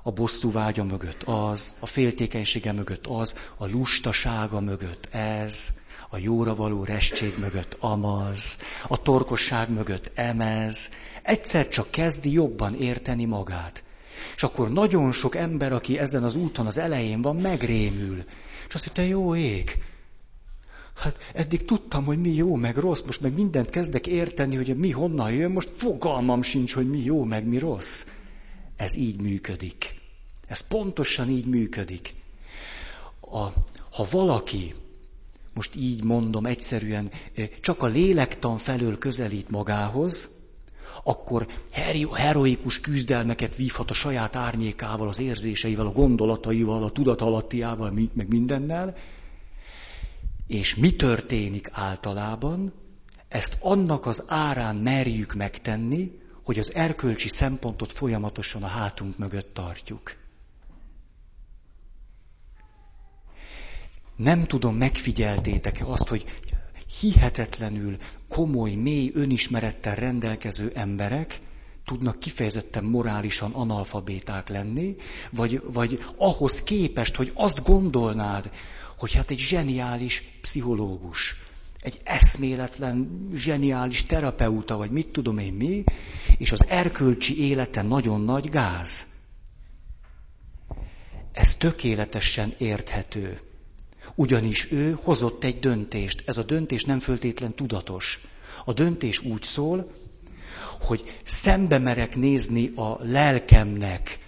a bosszú vágya mögött az, a féltékenysége mögött az, a lustasága mögött ez, a jóra való restség mögött amaz, a torkosság mögött emez. Egyszer csak kezdi jobban érteni magát. És akkor nagyon sok ember, aki ezen az úton az elején van, megrémül. És azt mondja, jó ég, Hát eddig tudtam, hogy mi jó, meg rossz, most meg mindent kezdek érteni, hogy mi honnan jön, most fogalmam sincs, hogy mi jó, meg mi rossz. Ez így működik. Ez pontosan így működik. A, ha valaki, most így mondom egyszerűen, csak a lélektan felől közelít magához, akkor heroikus küzdelmeket vívhat a saját árnyékával, az érzéseivel, a gondolataival, a tudatalattiával, meg mindennel. És mi történik általában? Ezt annak az árán merjük megtenni, hogy az erkölcsi szempontot folyamatosan a hátunk mögött tartjuk. Nem tudom, megfigyeltétek-e azt, hogy hihetetlenül komoly, mély önismerettel rendelkező emberek tudnak kifejezetten morálisan analfabéták lenni, vagy, vagy ahhoz képest, hogy azt gondolnád, hogy hát egy zseniális pszichológus, egy eszméletlen, zseniális terapeuta, vagy mit tudom én mi, és az erkölcsi élete nagyon nagy gáz. Ez tökéletesen érthető. Ugyanis ő hozott egy döntést. Ez a döntés nem föltétlen tudatos. A döntés úgy szól, hogy szembe merek nézni a lelkemnek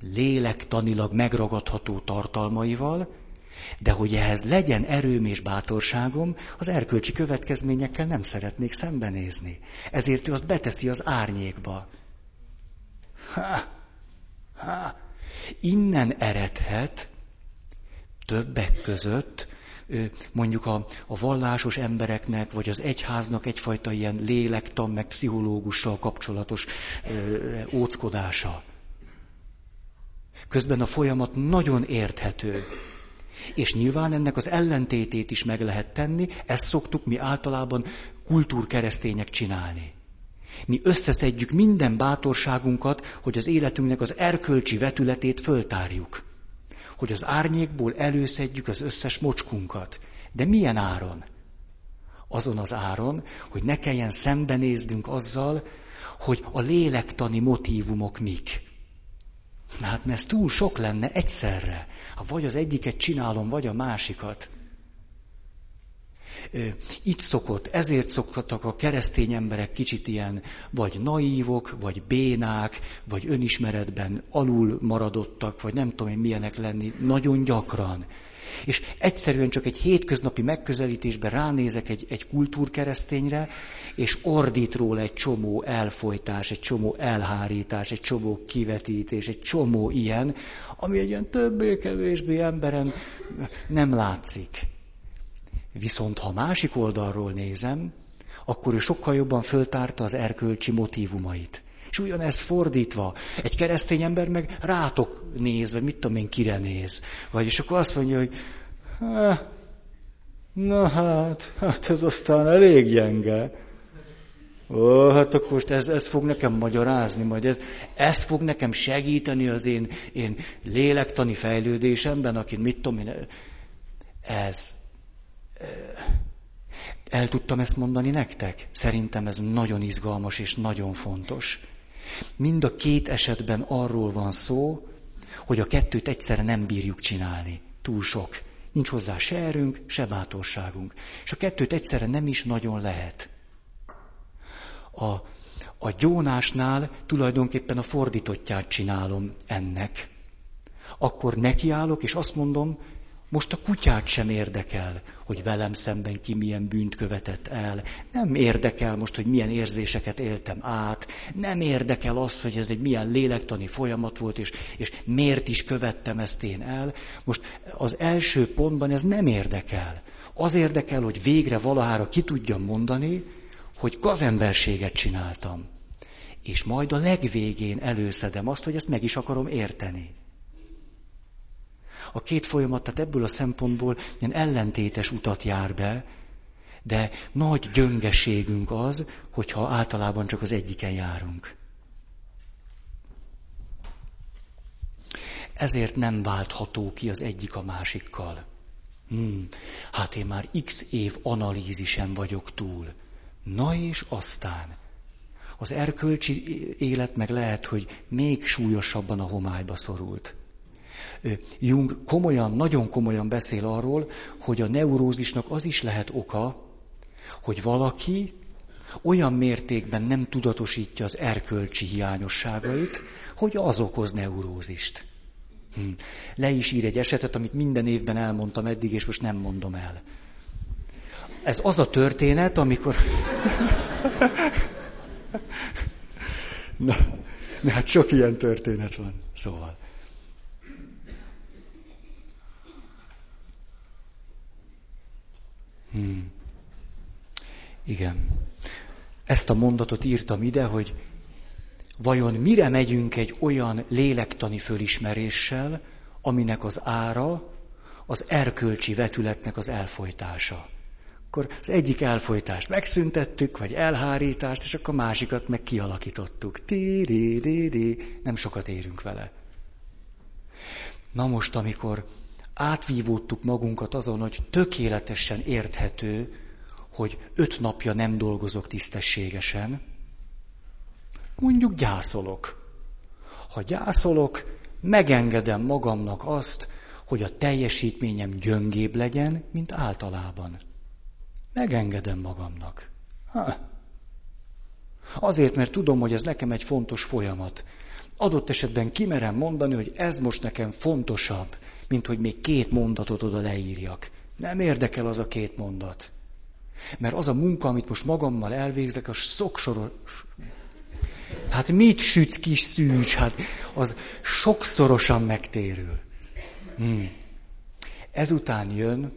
lélektanilag megragadható tartalmaival, de hogy ehhez legyen erőm és bátorságom, az erkölcsi következményekkel nem szeretnék szembenézni. Ezért ő azt beteszi az árnyékba. Ha, ha. Innen eredhet többek között mondjuk a, a vallásos embereknek, vagy az egyháznak egyfajta ilyen lélektan, meg pszichológussal kapcsolatos ö, óckodása. Közben a folyamat nagyon érthető. És nyilván ennek az ellentétét is meg lehet tenni, ezt szoktuk mi általában kultúrkeresztények csinálni. Mi összeszedjük minden bátorságunkat, hogy az életünknek az erkölcsi vetületét föltárjuk hogy az árnyékból előszedjük az összes mocskunkat. De milyen áron? Azon az áron, hogy ne kelljen szembenéznünk azzal, hogy a lélektani motívumok mik. Na hát, mert ez túl sok lenne egyszerre. Ha vagy az egyiket csinálom, vagy a másikat. Itt szokott, ezért szoktak a keresztény emberek kicsit ilyen vagy naívok, vagy bénák, vagy önismeretben alul maradottak, vagy nem tudom én milyenek lenni, nagyon gyakran. És egyszerűen csak egy hétköznapi megközelítésben ránézek egy, egy kultúrkeresztényre, és ordít róla egy csomó elfolytás, egy csomó elhárítás, egy csomó kivetítés, egy csomó ilyen, ami egy ilyen többé-kevésbé emberen nem látszik. Viszont ha másik oldalról nézem, akkor ő sokkal jobban föltárta az erkölcsi motivumait. És ugyanez fordítva, egy keresztény ember meg rátok néz, vagy mit tudom én, kire néz. Vagy és akkor azt mondja, hogy na hát, hát ez aztán elég gyenge. Ó, hát akkor most ez, ez fog nekem magyarázni, majd ez, ez fog nekem segíteni az én, én lélektani fejlődésemben, akin mit tudom én, ez. El tudtam ezt mondani nektek? Szerintem ez nagyon izgalmas és nagyon fontos. Mind a két esetben arról van szó, hogy a kettőt egyszerre nem bírjuk csinálni. Túl sok. Nincs hozzá se erőnk, se bátorságunk. És a kettőt egyszerre nem is nagyon lehet. A, a gyónásnál tulajdonképpen a fordítottját csinálom ennek. Akkor nekiállok, és azt mondom, most a kutyát sem érdekel, hogy velem szemben ki milyen bűnt követett el. Nem érdekel most, hogy milyen érzéseket éltem át. Nem érdekel az, hogy ez egy milyen lélektani folyamat volt, és, és miért is követtem ezt én el. Most az első pontban ez nem érdekel. Az érdekel, hogy végre valahára ki tudjam mondani, hogy gazemberséget csináltam. És majd a legvégén előszedem azt, hogy ezt meg is akarom érteni. A két folyamat, tehát ebből a szempontból ilyen ellentétes utat jár be, de nagy gyöngeségünk az, hogyha általában csak az egyiken járunk. Ezért nem váltható ki az egyik a másikkal. Hmm, hát én már x év analízisen vagyok túl. Na és aztán. Az erkölcsi élet meg lehet, hogy még súlyosabban a homályba szorult. Jung komolyan, nagyon komolyan beszél arról, hogy a neurózisnak az is lehet oka, hogy valaki olyan mértékben nem tudatosítja az erkölcsi hiányosságait, hogy az okoz neurózist. Hm. Le is ír egy esetet, amit minden évben elmondtam eddig, és most nem mondom el. Ez az a történet, amikor... (laughs) Na, na hát sok ilyen történet van. Szóval. Hmm. Igen. Ezt a mondatot írtam ide, hogy vajon mire megyünk egy olyan lélektani fölismeréssel, aminek az ára az erkölcsi vetületnek az elfolytása. Akkor az egyik elfolytást megszüntettük, vagy elhárítást, és akkor a másikat meg kialakítottuk. Tí, nem sokat érünk vele. Na most, amikor átvívódtuk magunkat azon, hogy tökéletesen érthető, hogy öt napja nem dolgozok tisztességesen, mondjuk gyászolok. Ha gyászolok, megengedem magamnak azt, hogy a teljesítményem gyöngébb legyen, mint általában. Megengedem magamnak. Ha. Azért, mert tudom, hogy ez nekem egy fontos folyamat. Adott esetben kimerem mondani, hogy ez most nekem fontosabb, mint hogy még két mondatot oda leírjak. Nem érdekel az a két mondat. Mert az a munka, amit most magammal elvégzek, az soksoros... Hát mit sütsz, kis szűcs? Hát az sokszorosan megtérül. Hmm. Ezután jön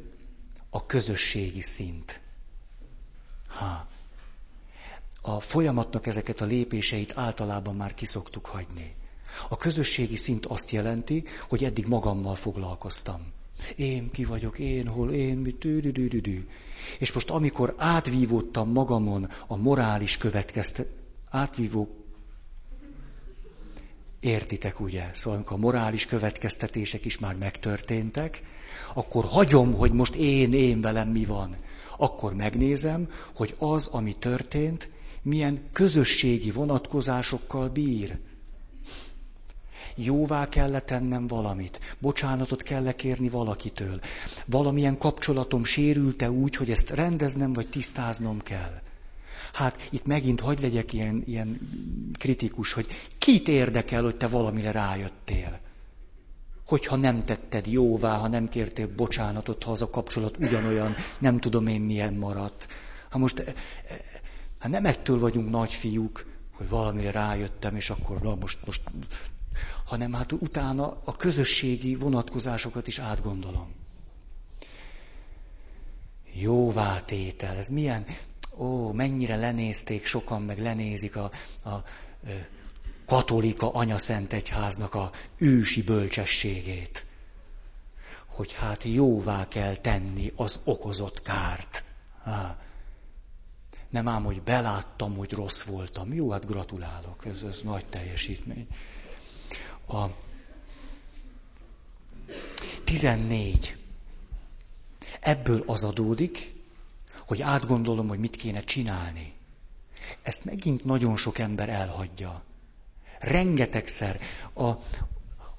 a közösségi szint. Ha. A folyamatnak ezeket a lépéseit általában már kiszoktuk hagyni. A közösségi szint azt jelenti, hogy eddig magammal foglalkoztam. Én ki vagyok, én hol, én mit, tűdüdüdüdü. És most amikor átvívódtam magamon a morális következtet, átvívó, értitek ugye, szóval amikor a morális következtetések is már megtörténtek, akkor hagyom, hogy most én, én velem mi van. Akkor megnézem, hogy az, ami történt, milyen közösségi vonatkozásokkal bír jóvá kell tennem valamit, bocsánatot kell kérni valakitől, valamilyen kapcsolatom sérülte úgy, hogy ezt rendeznem vagy tisztáznom kell. Hát itt megint hagy legyek ilyen, ilyen kritikus, hogy kit érdekel, hogy te valamire rájöttél. Hogyha nem tetted jóvá, ha nem kértél bocsánatot, ha az a kapcsolat ugyanolyan, nem tudom én milyen maradt. Ha most hát nem ettől vagyunk nagyfiúk, hogy valamire rájöttem, és akkor na, most, most hanem hát utána a közösségi vonatkozásokat is átgondolom. Jóvátétel, ez milyen, ó, mennyire lenézték sokan, meg lenézik a, a, katolika anyaszent egyháznak a ősi bölcsességét. Hogy hát jóvá kell tenni az okozott kárt. Há. Nem ám, hogy beláttam, hogy rossz voltam. Jó, hát gratulálok, ez, ez nagy teljesítmény. A 14. Ebből az adódik, hogy átgondolom, hogy mit kéne csinálni. Ezt megint nagyon sok ember elhagyja. Rengetegszer a,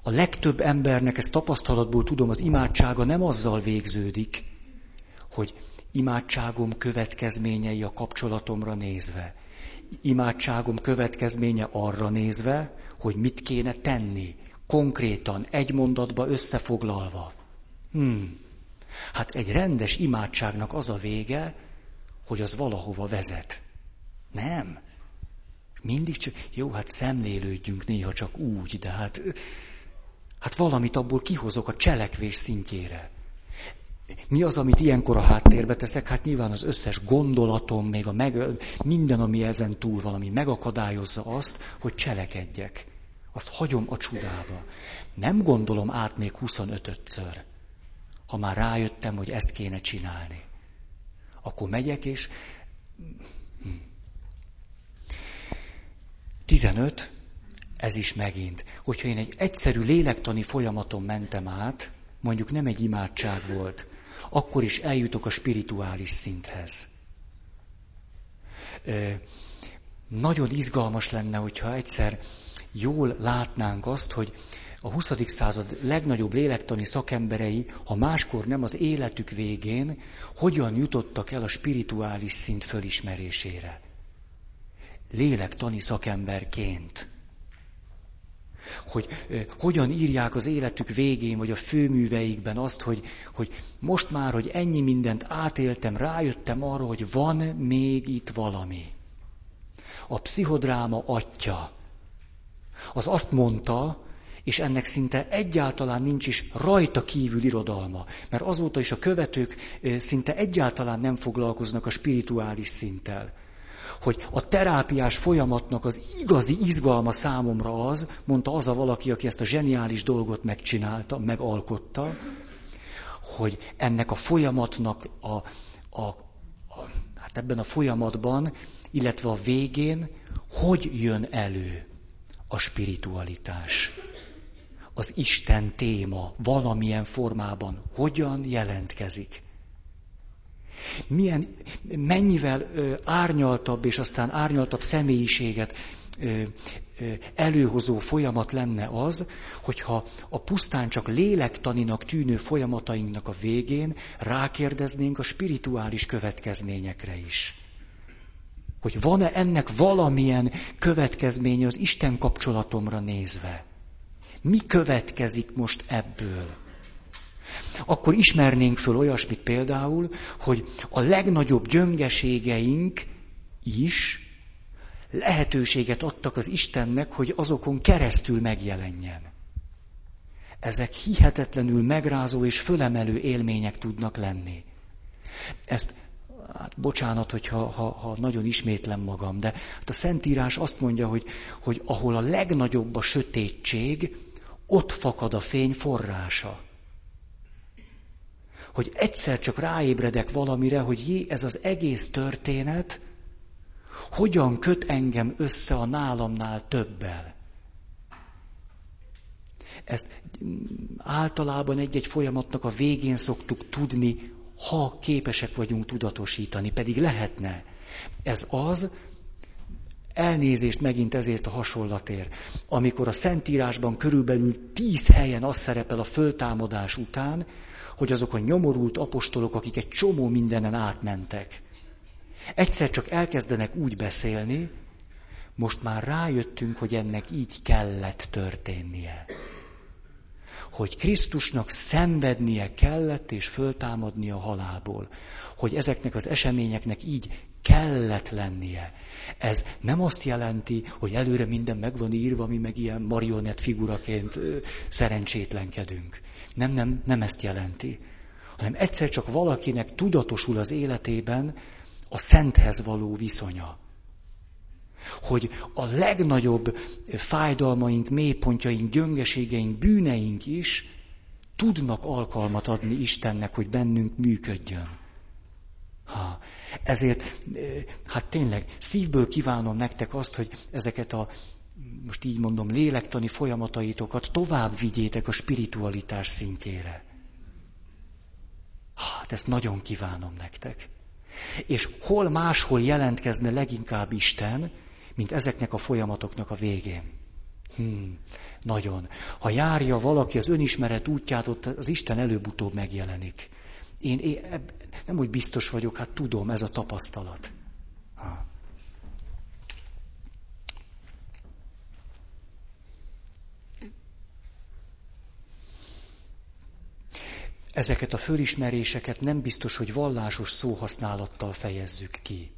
a legtöbb embernek, ezt tapasztalatból tudom, az imádsága nem azzal végződik, hogy imádságom következményei a kapcsolatomra nézve. Imádságom következménye arra nézve, hogy mit kéne tenni, konkrétan, egy mondatba összefoglalva. Hmm. Hát egy rendes imádságnak az a vége, hogy az valahova vezet. Nem. Mindig csak, jó, hát szemlélődjünk néha csak úgy, de hát, hát valamit abból kihozok a cselekvés szintjére. Mi az, amit ilyenkor a háttérbe teszek? Hát nyilván az összes gondolatom, még a meg, minden, ami ezen túl valami megakadályozza azt, hogy cselekedjek azt hagyom a csudába. nem gondolom át még 25-ször, ha már rájöttem, hogy ezt kéne csinálni. Akkor megyek, és 15, hm. ez is megint, hogyha én egy egyszerű lélektani folyamaton mentem át, mondjuk nem egy imádság volt, akkor is eljutok a spirituális szinthez. Nagyon izgalmas lenne, hogyha egyszer jól látnánk azt, hogy a 20. század legnagyobb lélektani szakemberei, ha máskor nem az életük végén, hogyan jutottak el a spirituális szint fölismerésére. Lélektani szakemberként. Hogy eh, hogyan írják az életük végén, vagy a főműveikben azt, hogy, hogy most már, hogy ennyi mindent átéltem, rájöttem arra, hogy van még itt valami. A pszichodráma atya. Az azt mondta, és ennek szinte egyáltalán nincs is rajta kívül irodalma, mert azóta is a követők szinte egyáltalán nem foglalkoznak a spirituális szinttel. Hogy a terápiás folyamatnak az igazi izgalma számomra az, mondta az a valaki, aki ezt a zseniális dolgot megcsinálta, megalkotta, hogy ennek a folyamatnak a, a, a, hát ebben a folyamatban, illetve a végén, hogy jön elő a spiritualitás az Isten téma valamilyen formában hogyan jelentkezik. Milyen, mennyivel ö, árnyaltabb és aztán árnyaltabb személyiséget ö, ö, előhozó folyamat lenne az, hogyha a pusztán csak lélektaninak tűnő folyamatainknak a végén rákérdeznénk a spirituális következményekre is. Hogy van-e ennek valamilyen következménye az Isten kapcsolatomra nézve. Mi következik most ebből? Akkor ismernénk föl olyasmit például, hogy a legnagyobb gyöngeségeink is lehetőséget adtak az Istennek, hogy azokon keresztül megjelenjen. Ezek hihetetlenül megrázó és fölemelő élmények tudnak lenni. Ezt, hát bocsánat, hogyha ha, ha nagyon ismétlem magam, de hát a Szentírás azt mondja, hogy, hogy ahol a legnagyobb a sötétség, ott fakad a fény forrása. Hogy egyszer csak ráébredek valamire, hogy jé, ez az egész történet hogyan köt engem össze a nálamnál többel. Ezt általában egy-egy folyamatnak a végén szoktuk tudni, ha képesek vagyunk tudatosítani, pedig lehetne. Ez az, Elnézést megint ezért a hasonlatért. Amikor a Szentírásban körülbelül tíz helyen az szerepel a föltámadás után, hogy azok a nyomorult apostolok, akik egy csomó mindenen átmentek, egyszer csak elkezdenek úgy beszélni, most már rájöttünk, hogy ennek így kellett történnie. Hogy Krisztusnak szenvednie kellett és föltámadnia a halálból. Hogy ezeknek az eseményeknek így kellett lennie. Ez nem azt jelenti, hogy előre minden meg van írva, mi meg ilyen marionett figuraként szerencsétlenkedünk. Nem, nem, nem ezt jelenti. Hanem egyszer csak valakinek tudatosul az életében a szenthez való viszonya. Hogy a legnagyobb fájdalmaink, mélypontjaink, gyöngeségeink, bűneink is tudnak alkalmat adni Istennek, hogy bennünk működjön. Ha, ezért, hát tényleg, szívből kívánom nektek azt, hogy ezeket a, most így mondom, lélektani folyamataitokat tovább vigyétek a spiritualitás szintjére. Hát ezt nagyon kívánom nektek. És hol máshol jelentkezne leginkább Isten, mint ezeknek a folyamatoknak a végén. Hmm, nagyon. Ha járja valaki az önismeret útját, ott az Isten előbb-utóbb megjelenik. Én, én nem úgy biztos vagyok, hát tudom, ez a tapasztalat. Ha. Ezeket a fölismeréseket nem biztos, hogy vallásos szóhasználattal fejezzük ki.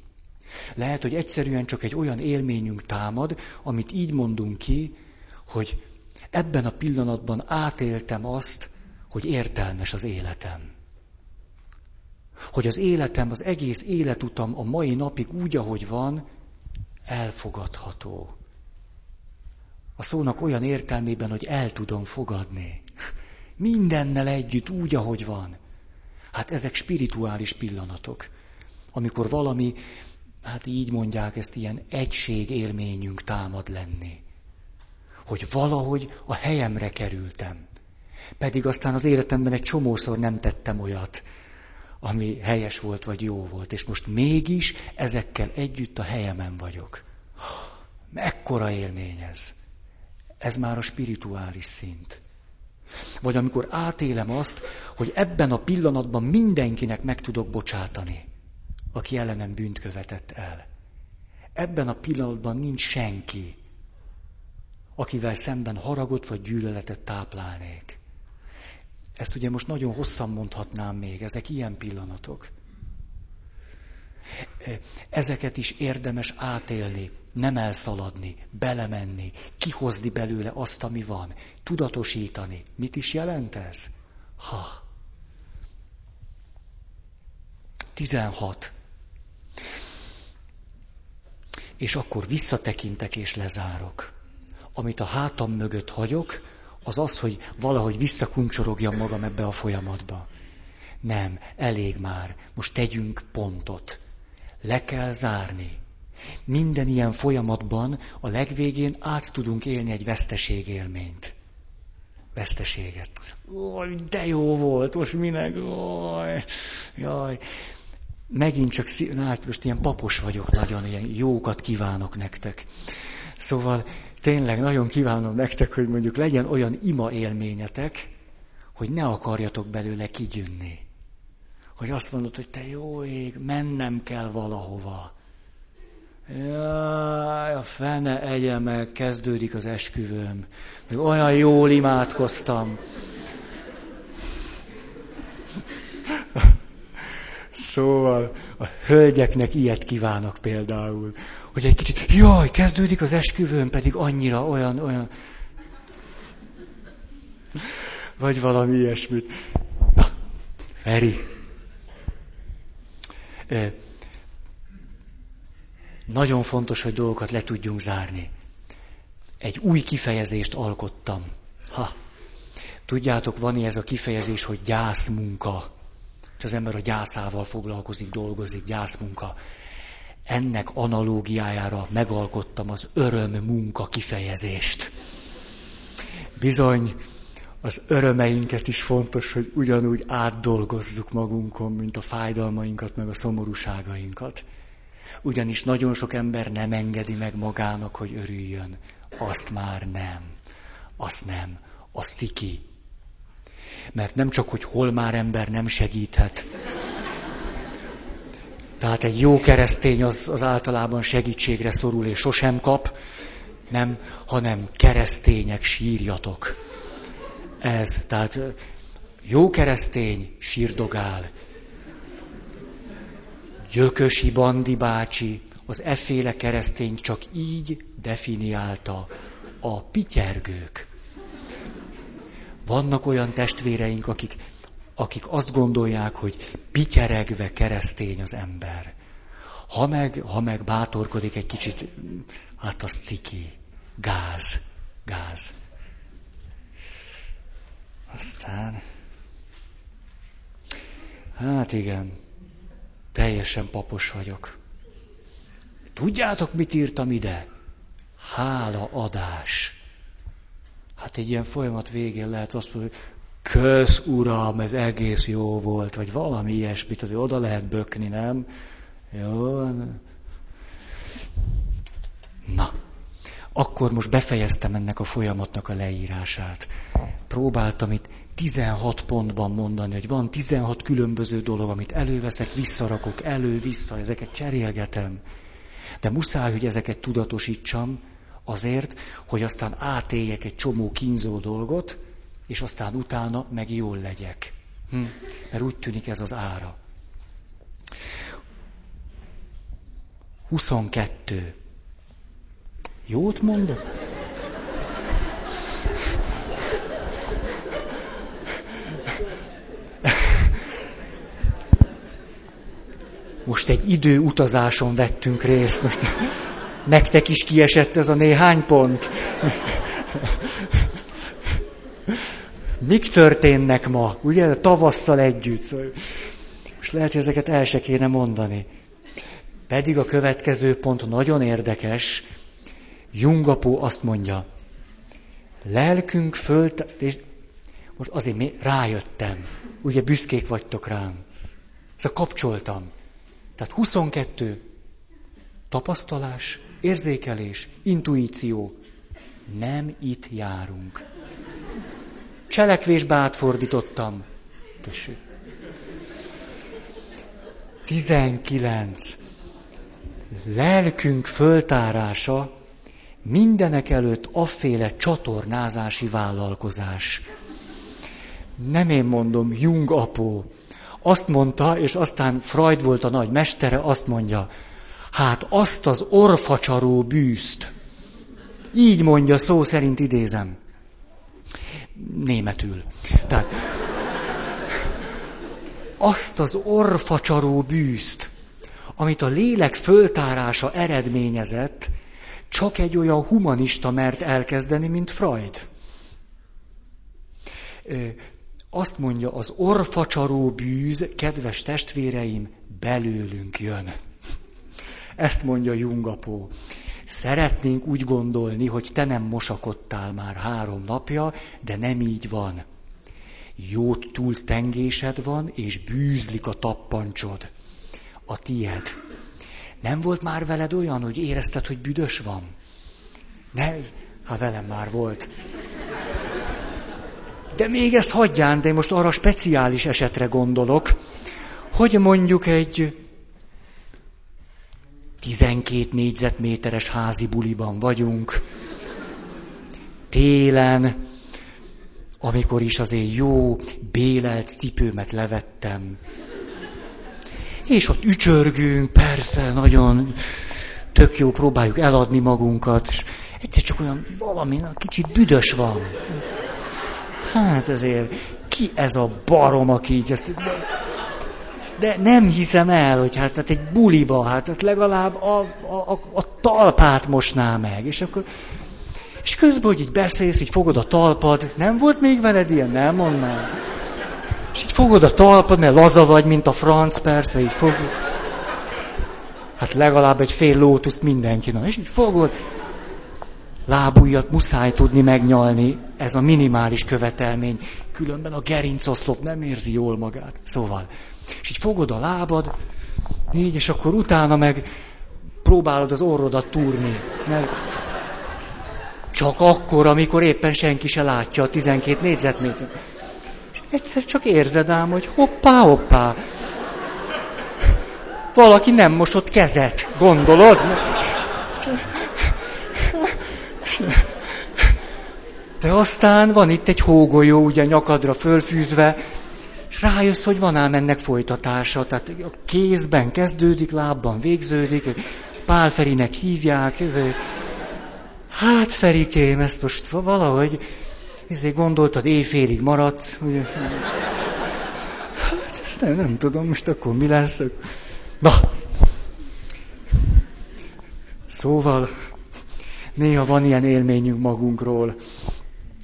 Lehet, hogy egyszerűen csak egy olyan élményünk támad, amit így mondunk ki, hogy ebben a pillanatban átéltem azt, hogy értelmes az életem hogy az életem, az egész életutam a mai napig úgy, ahogy van, elfogadható. A szónak olyan értelmében, hogy el tudom fogadni. Mindennel együtt, úgy, ahogy van. Hát ezek spirituális pillanatok, amikor valami, hát így mondják ezt, ilyen egység élményünk támad lenni. Hogy valahogy a helyemre kerültem. Pedig aztán az életemben egy csomószor nem tettem olyat, ami helyes volt vagy jó volt, és most mégis ezekkel együtt a helyemen vagyok. Mekkora élmény ez! Ez már a spirituális szint. Vagy amikor átélem azt, hogy ebben a pillanatban mindenkinek meg tudok bocsátani, aki ellenem bűnt követett el. Ebben a pillanatban nincs senki, akivel szemben haragot vagy gyűlöletet táplálnék. Ezt ugye most nagyon hosszan mondhatnám még, ezek ilyen pillanatok. Ezeket is érdemes átélni, nem elszaladni, belemenni, kihozni belőle azt, ami van, tudatosítani. Mit is jelent ez? Ha. 16. És akkor visszatekintek és lezárok. Amit a hátam mögött hagyok, az az, hogy valahogy visszakuncsorogjam magam ebbe a folyamatba. Nem, elég már, most tegyünk pontot. Le kell zárni. Minden ilyen folyamatban a legvégén át tudunk élni egy veszteségélményt. Veszteséget. Oj, de jó volt, most minek? Oj, jaj. Megint csak, hát most ilyen papos vagyok nagyon, ilyen jókat kívánok nektek. Szóval tényleg nagyon kívánom nektek, hogy mondjuk legyen olyan ima élményetek, hogy ne akarjatok belőle kigyűnni. Hogy azt mondod, hogy te jó ég, mennem kell valahova. Jaj, a fene egye meg, kezdődik az esküvőm. Még olyan jól imádkoztam. Szóval a hölgyeknek ilyet kívánok például, hogy egy kicsit, jaj, kezdődik az esküvőm, pedig annyira olyan, olyan. Vagy valami ilyesmit. Na, Feri. Nagyon fontos, hogy dolgokat le tudjunk zárni. Egy új kifejezést alkottam. Ha, tudjátok, van ez a kifejezés, hogy gyászmunka. És az ember a gyászával foglalkozik, dolgozik, gyászmunka. Ennek analógiájára megalkottam az öröm munka kifejezést. Bizony, az örömeinket is fontos, hogy ugyanúgy átdolgozzuk magunkon, mint a fájdalmainkat, meg a szomorúságainkat. Ugyanis nagyon sok ember nem engedi meg magának, hogy örüljön. Azt már nem. Azt nem. Azt ciki. Mert nem csak, hogy hol már ember nem segíthet. Tehát egy jó keresztény az, az általában segítségre szorul és sosem kap, nem, hanem keresztények sírjatok. Ez, tehát jó keresztény sírdogál, Gyökösi Bandi bácsi az efféle keresztény csak így definiálta a pityergők. Vannak olyan testvéreink, akik, akik azt gondolják, hogy pityeregve keresztény az ember. Ha meg, ha meg bátorkodik egy kicsit, hát az ciki, gáz, gáz. Aztán, hát igen, Teljesen papos vagyok. Tudjátok, mit írtam ide? Hála adás. Hát egy ilyen folyamat végén lehet azt mondani, hogy kösz uram, ez egész jó volt, vagy valami ilyesmit, azért oda lehet bökni, nem? Jó. Na, akkor most befejeztem ennek a folyamatnak a leírását. Próbáltam itt 16 pontban mondani, hogy van 16 különböző dolog, amit előveszek, visszarakok, elő-vissza, ezeket cserélgetem. De muszáj, hogy ezeket tudatosítsam azért, hogy aztán átéljek egy csomó kínzó dolgot, és aztán utána meg jól legyek. Hm? Mert úgy tűnik ez az ára. 22. Jót mondok? Most egy időutazáson vettünk részt. Most Nektek is kiesett ez a néhány pont. Mik történnek ma? Ugye, tavasszal együtt. Szóval, most lehet, hogy ezeket el se kéne mondani. Pedig a következő pont nagyon érdekes. Jungapó azt mondja, lelkünk fölt, és most azért mi rájöttem. Ugye büszkék vagytok rám. Szóval kapcsoltam. Tehát 22 tapasztalás, érzékelés, intuíció. Nem itt járunk. Cselekvésbe átfordítottam. Tessék. 19. Lelkünk föltárása mindenek előtt afféle csatornázási vállalkozás. Nem én mondom, Jung apó. Azt mondta, és aztán Freud volt a nagy mestere, azt mondja, hát azt az orfacsaró bűzt. Így mondja, szó szerint idézem. Németül. Tehát azt az orfacsaró bűzt, amit a lélek föltárása eredményezett, csak egy olyan humanista mert elkezdeni, mint Freud. Azt mondja, az orfacsaró bűz, kedves testvéreim, belőlünk jön. Ezt mondja Jungapó. Szeretnénk úgy gondolni, hogy te nem mosakodtál már három napja, de nem így van. Jó tengésed van, és bűzlik a tappancsod. A tied. Nem volt már veled olyan, hogy érezted, hogy büdös van? Ne, ha velem már volt. De még ezt hagyján, de most arra speciális esetre gondolok, hogy mondjuk egy 12 négyzetméteres házi buliban vagyunk, télen, amikor is azért jó, bélelt cipőmet levettem. És ott ücsörgünk, persze, nagyon tök jó, próbáljuk eladni magunkat, és egyszer csak olyan valami, kicsit büdös van. Hát ezért, ki ez a barom, aki így... De nem hiszem el, hogy hát, hát egy buliba, hát, hát legalább a, a, a, a talpát mosná meg. És akkor és közben, hogy így beszélsz, így fogod a talpad, nem volt még veled ilyen? Nem, mondd. És így fogod a talpad, mert laza vagy, mint a franc, persze, így fogod. Hát legalább egy fél lótuszt mindenki. Na, és így fogod, lábujjat muszáj tudni megnyalni, ez a minimális követelmény, különben a gerincoszlop nem érzi jól magát. Szóval, és így fogod a lábad, így, és akkor utána meg próbálod az orrodat túrni. Mert csak akkor, amikor éppen senki se látja a 12 négyzetméter. És egyszer csak érzed ám, hogy hoppá, hoppá. Valaki nem mosott kezet, gondolod? De aztán van itt egy hógolyó, ugye nyakadra fölfűzve, rájössz, hogy van ám ennek folytatása. Tehát a kézben kezdődik, lábban végződik, Pál Ferinek hívják, Hát, Ferikém, ezt most valahogy, ezért gondoltad, éjfélig maradsz. Ugye? Hát, ezt nem, nem tudom, most akkor mi lesz. Na, szóval, néha van ilyen élményünk magunkról.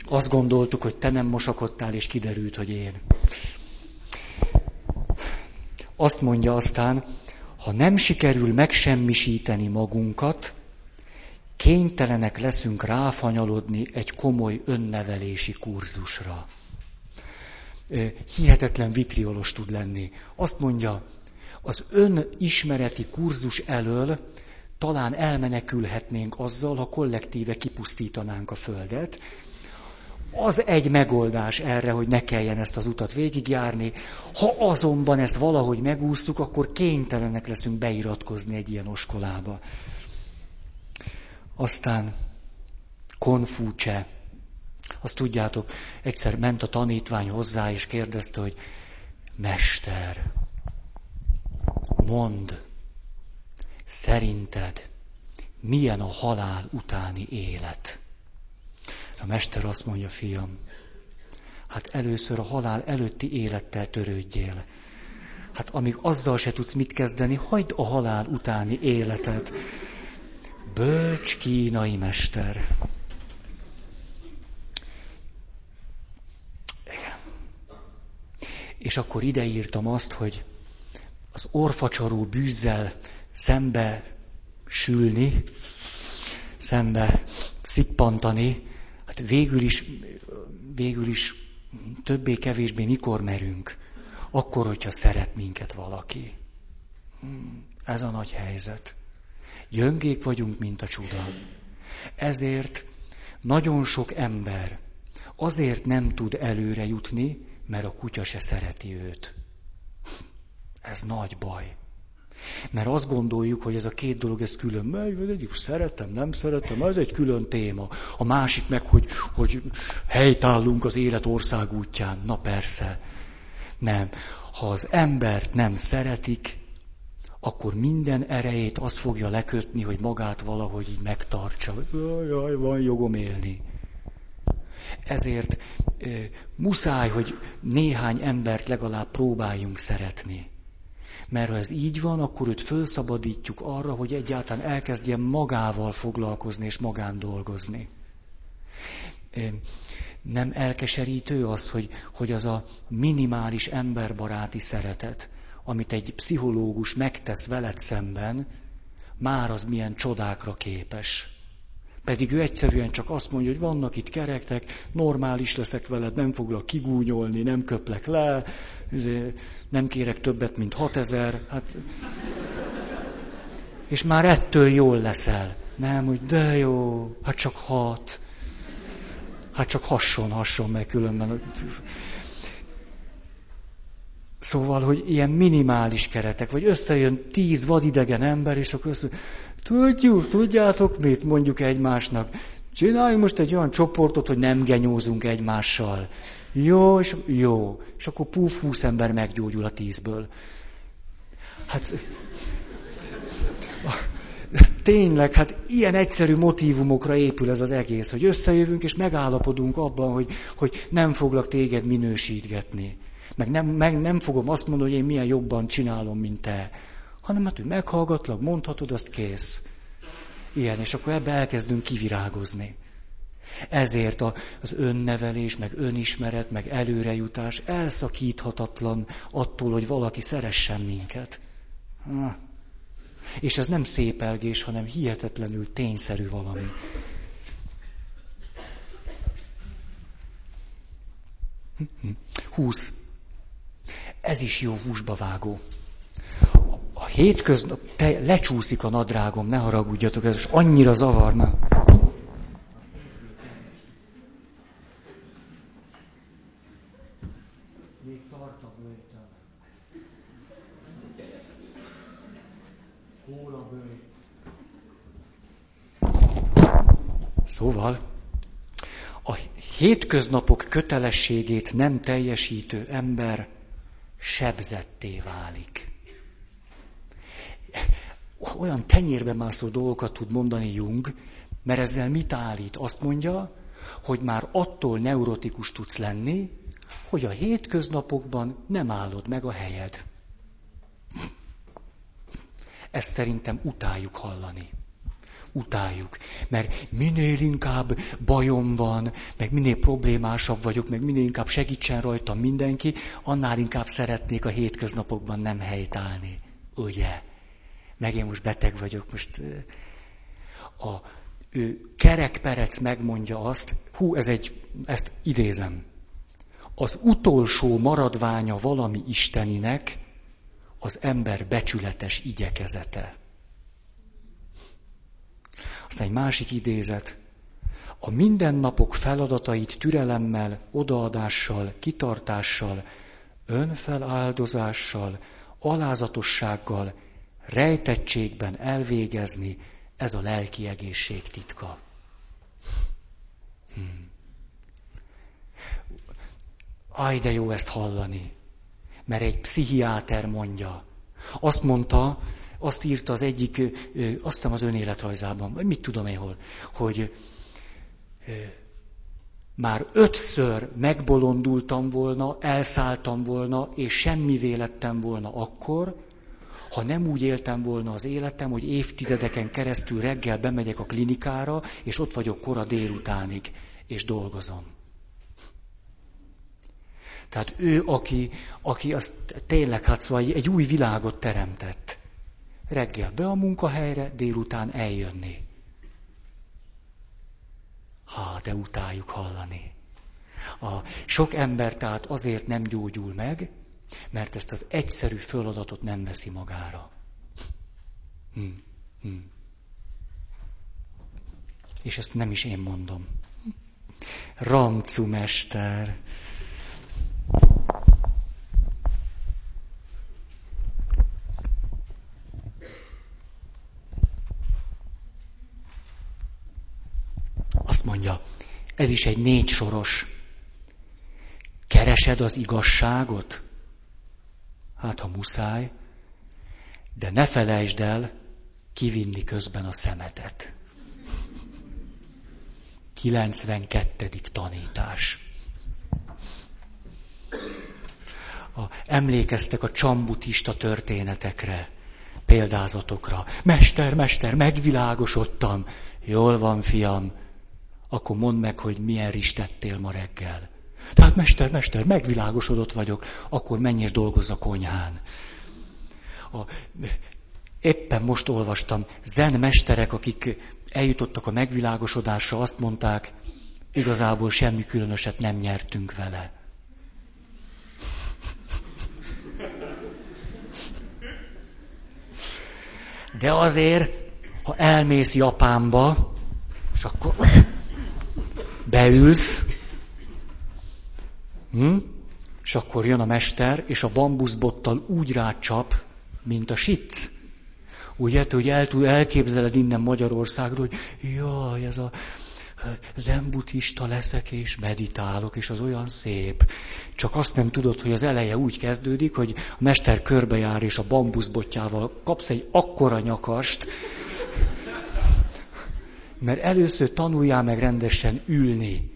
Azt gondoltuk, hogy te nem mosakodtál, és kiderült, hogy én. Azt mondja aztán, ha nem sikerül megsemmisíteni magunkat, kénytelenek leszünk ráfanyalodni egy komoly önnevelési kurzusra. Hihetetlen vitriolos tud lenni. Azt mondja, az önismereti kurzus elől talán elmenekülhetnénk azzal, ha kollektíve kipusztítanánk a Földet. Az egy megoldás erre, hogy ne kelljen ezt az utat végigjárni. Ha azonban ezt valahogy megúsztuk, akkor kénytelenek leszünk beiratkozni egy ilyen oskolába. Aztán Konfúcse. Azt tudjátok, egyszer ment a tanítvány hozzá, és kérdezte, hogy Mester, mond, szerinted milyen a halál utáni élet? A mester azt mondja, fiam, hát először a halál előtti élettel törődjél. Hát amíg azzal se tudsz mit kezdeni, hagyd a halál utáni életet Bölcs kínai mester. Igen. És akkor ideírtam azt, hogy az orfacsaró bűzzel szembe sülni, szembe szippantani, hát végül is, végül is többé-kevésbé mikor merünk? Akkor, hogyha szeret minket valaki. Hmm, ez a nagy helyzet. Gyöngék vagyunk, mint a csuda. Ezért nagyon sok ember azért nem tud előre jutni, mert a kutya se szereti őt. Ez nagy baj. Mert azt gondoljuk, hogy ez a két dolog, ez külön megy, egyik szeretem, nem szeretem, ez egy külön téma. A másik meg, hogy, hogy helytállunk az élet ország útján. Na persze. Nem. Ha az embert nem szeretik, akkor minden erejét az fogja lekötni, hogy magát valahogy így megtartsa. Jaj, van jogom élni. Ezért e, muszáj, hogy néhány embert legalább próbáljunk szeretni. Mert ha ez így van, akkor őt felszabadítjuk arra, hogy egyáltalán elkezdjen magával foglalkozni és magán dolgozni. Nem elkeserítő az, hogy, hogy az a minimális emberbaráti szeretet, amit egy pszichológus megtesz veled szemben, már az milyen csodákra képes. Pedig ő egyszerűen csak azt mondja, hogy vannak itt kerektek, normális leszek veled, nem foglak kigúnyolni, nem köplek le, nem kérek többet, mint 6000. Hát... És már ettől jól leszel. Nem, hogy de jó, hát csak hat. Hát csak hasson, hasson meg különben. Szóval, hogy ilyen minimális keretek, vagy összejön tíz vadidegen ember, és akkor mondja, tudjuk, tudjátok mit, mondjuk egymásnak, csináljunk most egy olyan csoportot, hogy nem genyózunk egymással. Jó, és jó. És akkor puf, húsz ember meggyógyul a tízből. Hát tényleg, hát ilyen egyszerű motivumokra épül ez az egész, hogy összejövünk és megállapodunk abban, hogy, hogy nem foglak téged minősítgetni. Meg nem, meg nem fogom azt mondani, hogy én milyen jobban csinálom, mint te. Hanem hát, hogy meghallgatlak, mondhatod, azt kész. Ilyen, és akkor ebbe elkezdünk kivirágozni. Ezért az önnevelés, meg önismeret, meg előrejutás elszakíthatatlan attól, hogy valaki szeressen minket. És ez nem szépelgés, hanem hihetetlenül tényszerű valami. Húsz. Ez is jó húsba vágó. A hétköznap, lecsúszik a nadrágom, ne haragudjatok, ez annyira zavar már. Szóval a hétköznapok kötelességét nem teljesítő ember sebzetté válik. Olyan tenyérbe mászó dolgokat tud mondani Jung, mert ezzel mit állít? Azt mondja, hogy már attól neurotikus tudsz lenni, hogy a hétköznapokban nem állod meg a helyed. Ezt szerintem utáljuk hallani utáljuk. Mert minél inkább bajom van, meg minél problémásabb vagyok, meg minél inkább segítsen rajtam mindenki, annál inkább szeretnék a hétköznapokban nem helytállni. Ugye? Meg én most beteg vagyok, most a ő kerekperec megmondja azt, hú, ez egy, ezt idézem. Az utolsó maradványa valami isteninek az ember becsületes igyekezete. Aztán egy másik idézet. A mindennapok feladatait türelemmel, odaadással, kitartással, önfeláldozással, alázatossággal, rejtettségben elvégezni, ez a lelki egészség titka. Hmm. Aj, de jó ezt hallani, mert egy pszichiáter mondja. Azt mondta, azt írta az egyik, azt hiszem az önéletrajzában, vagy mit tudom én hol, hogy már ötször megbolondultam volna, elszálltam volna, és semmi lettem volna akkor, ha nem úgy éltem volna az életem, hogy évtizedeken keresztül reggel bemegyek a klinikára, és ott vagyok kora délutánig, és dolgozom. Tehát ő, aki, aki azt tényleg, hát szóval egy, egy új világot teremtett. Reggel be a munkahelyre, délután eljönni. Ha, de utáljuk hallani. A sok ember tehát azért nem gyógyul meg, mert ezt az egyszerű feladatot nem veszi magára. Hm, hm. És ezt nem is én mondom. Ramcu mester. Azt mondja, ez is egy négy soros. Keresed az igazságot? Hát, ha muszáj, de ne felejtsd el kivinni közben a szemetet. 92. tanítás. A, emlékeztek a csambutista történetekre, példázatokra. Mester, mester, megvilágosodtam. Jól van, fiam, akkor mondd meg, hogy milyen ristettél ma reggel. Tehát mester, mester, megvilágosodott vagyok, akkor menj és dolgozz a konyhán. A, éppen most olvastam, zen mesterek, akik eljutottak a megvilágosodásra, azt mondták, igazából semmi különöset nem nyertünk vele. De azért, ha elmész Japánba, és akkor beülsz, hm? és akkor jön a mester, és a bambuszbottal úgy rácsap, mint a sic. Úgy hogy el tud, elképzeled innen Magyarországról, hogy jaj, ez a zenbutista leszek és meditálok, és az olyan szép. Csak azt nem tudod, hogy az eleje úgy kezdődik, hogy a mester körbejár, és a bambuszbotjával kapsz egy akkora nyakast, mert először tanuljál meg rendesen ülni.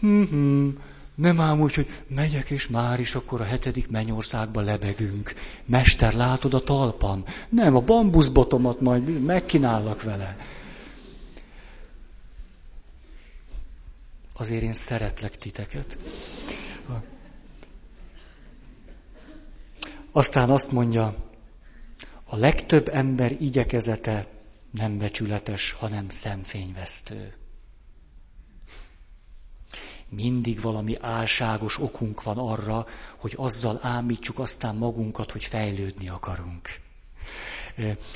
Hm-hm. Nem ám úgy, hogy megyek, és már is akkor a hetedik mennyországba lebegünk. Mester, látod a talpam? Nem, a bambuszbotomat majd megkínállak vele. Azért én szeretlek titeket. Aztán azt mondja, a legtöbb ember igyekezete nem becsületes, hanem szemfényvesztő. Mindig valami álságos okunk van arra, hogy azzal ámítsuk aztán magunkat, hogy fejlődni akarunk.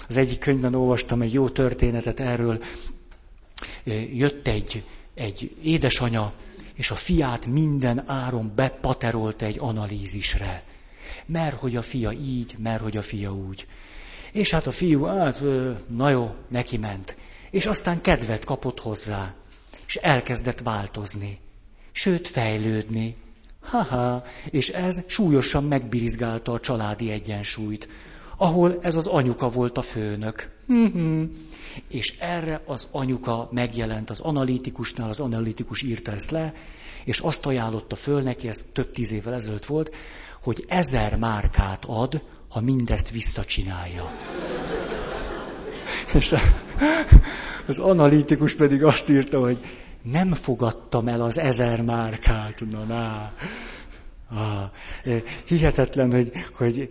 Az egyik könyvben olvastam egy jó történetet erről. Jött egy, egy édesanya, és a fiát minden áron bepaterolt egy analízisre. Mert hogy a fia így, mert hogy a fia úgy. És hát a fiú, hát, na jó, neki ment. És aztán kedvet kapott hozzá, és elkezdett változni, sőt fejlődni. Haha, és ez súlyosan megbirizgálta a családi egyensúlyt, ahol ez az anyuka volt a főnök. Mhm. És erre az anyuka megjelent az analitikusnál, az analitikus írta ezt le, és azt ajánlotta föl neki, ez több tíz évvel ezelőtt volt, hogy ezer márkát ad, ha mindezt visszacsinálja. (laughs) És az analitikus pedig azt írta, hogy nem fogadtam el az ezer márkát. Na, na. Ah, hihetetlen, hogy, hogy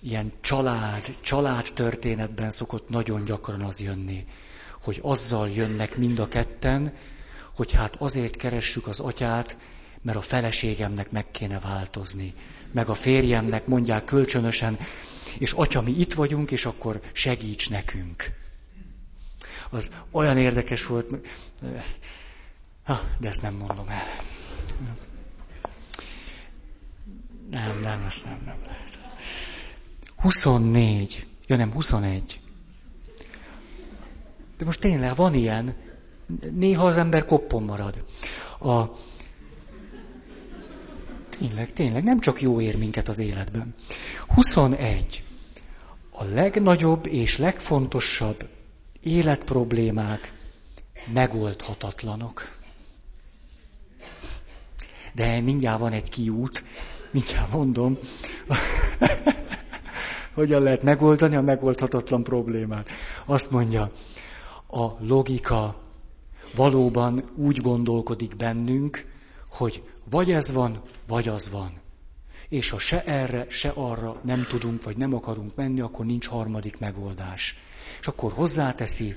ilyen család, család történetben szokott nagyon gyakran az jönni, hogy azzal jönnek mind a ketten, hogy hát azért keressük az atyát, mert a feleségemnek meg kéne változni, meg a férjemnek mondják kölcsönösen, és atya, mi itt vagyunk, és akkor segíts nekünk. Az olyan érdekes volt, ha, de ezt nem mondom el. Nem, nem, ezt nem, nem lehet. 24, ja nem, 21. De most tényleg van ilyen, néha az ember koppon marad. A, Tényleg, tényleg, nem csak jó ér minket az életben. 21. A legnagyobb és legfontosabb életproblémák megoldhatatlanok. De mindjárt van egy kiút, mindjárt mondom. (laughs) hogyan lehet megoldani a megoldhatatlan problémát. Azt mondja, a logika valóban úgy gondolkodik bennünk, hogy vagy ez van, vagy az van. És ha se erre, se arra nem tudunk, vagy nem akarunk menni, akkor nincs harmadik megoldás. És akkor hozzáteszi,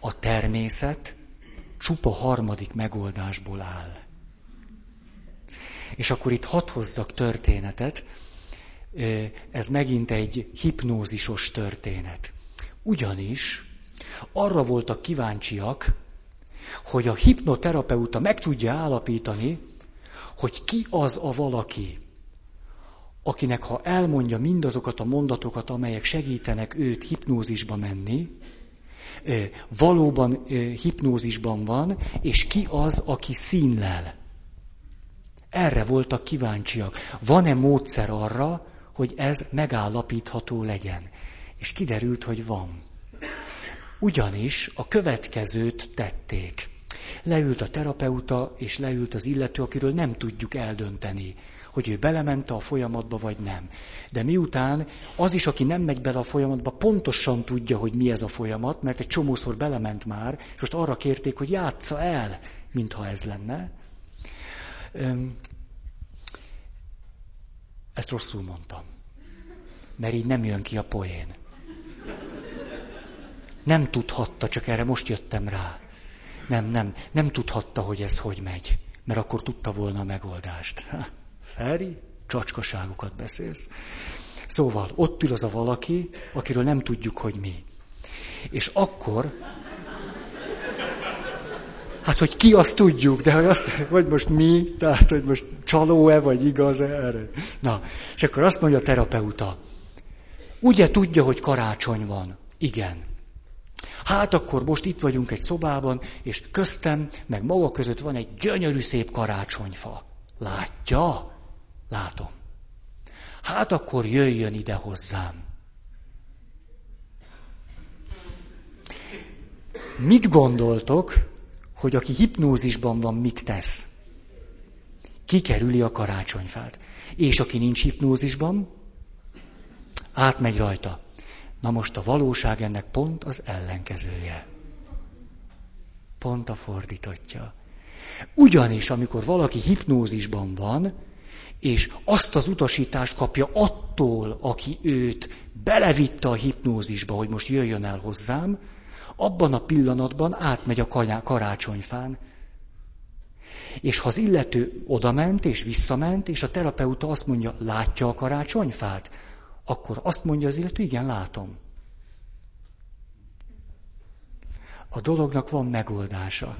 a természet csupa harmadik megoldásból áll. És akkor itt hadd hozzak történetet, ez megint egy hipnózisos történet. Ugyanis arra voltak kíváncsiak, hogy a hipnoterapeuta meg tudja állapítani, hogy ki az a valaki, akinek ha elmondja mindazokat a mondatokat, amelyek segítenek őt hipnózisba menni, valóban hipnózisban van, és ki az, aki színlel. Erre voltak kíváncsiak. Van-e módszer arra, hogy ez megállapítható legyen? És kiderült, hogy van. Ugyanis a következőt tették. Leült a terapeuta, és leült az illető, akiről nem tudjuk eldönteni, hogy ő belemente a folyamatba, vagy nem. De miután az is, aki nem megy bele a folyamatba, pontosan tudja, hogy mi ez a folyamat, mert egy csomószor belement már, és most arra kérték, hogy játsza el, mintha ez lenne. Ezt rosszul mondtam. Mert így nem jön ki a poén. Nem tudhatta, csak erre most jöttem rá. Nem, nem, nem tudhatta, hogy ez hogy megy, mert akkor tudta volna a megoldást. (laughs) Feri, csacskaságokat beszélsz. Szóval ott ül az a valaki, akiről nem tudjuk, hogy mi. És akkor, hát hogy ki, azt tudjuk, de hogy, azt, vagy most mi, tehát hogy most csaló-e, vagy igaz-e erre. Na, és akkor azt mondja a terapeuta, ugye tudja, hogy karácsony van? Igen. Hát akkor most itt vagyunk egy szobában, és köztem, meg maga között van egy gyönyörű szép karácsonyfa. Látja? Látom. Hát akkor jöjjön ide hozzám. Mit gondoltok, hogy aki hipnózisban van, mit tesz? Kikerüli a karácsonyfát. És aki nincs hipnózisban, átmegy rajta. Na most a valóság ennek pont az ellenkezője. Pont a fordítottja. Ugyanis, amikor valaki hipnózisban van, és azt az utasítást kapja attól, aki őt belevitte a hipnózisba, hogy most jöjjön el hozzám, abban a pillanatban átmegy a karácsonyfán. És ha az illető odament és visszament, és a terapeuta azt mondja, látja a karácsonyfát, akkor azt mondja az illető, igen, látom. A dolognak van megoldása.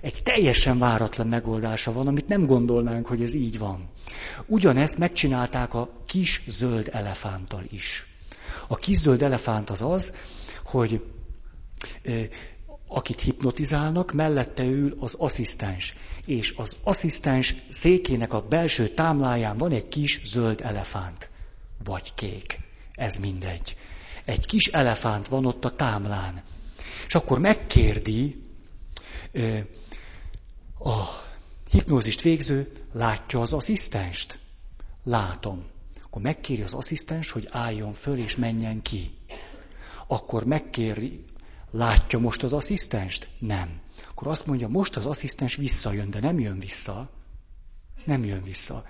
Egy teljesen váratlan megoldása van, amit nem gondolnánk, hogy ez így van. Ugyanezt megcsinálták a kis zöld elefánttal is. A kis zöld elefánt az az, hogy akit hipnotizálnak, mellette ül az asszisztens. És az asszisztens székének a belső támláján van egy kis zöld elefánt. Vagy kék. Ez mindegy. Egy kis elefánt van ott a támlán. És akkor megkérdi a hipnózist végző, látja az asszisztenst? Látom. Akkor megkéri az asszisztens, hogy álljon föl és menjen ki. Akkor megkéri, látja most az asszisztenst? Nem. Akkor azt mondja, most az asszisztens visszajön, de nem jön vissza. Nem jön vissza.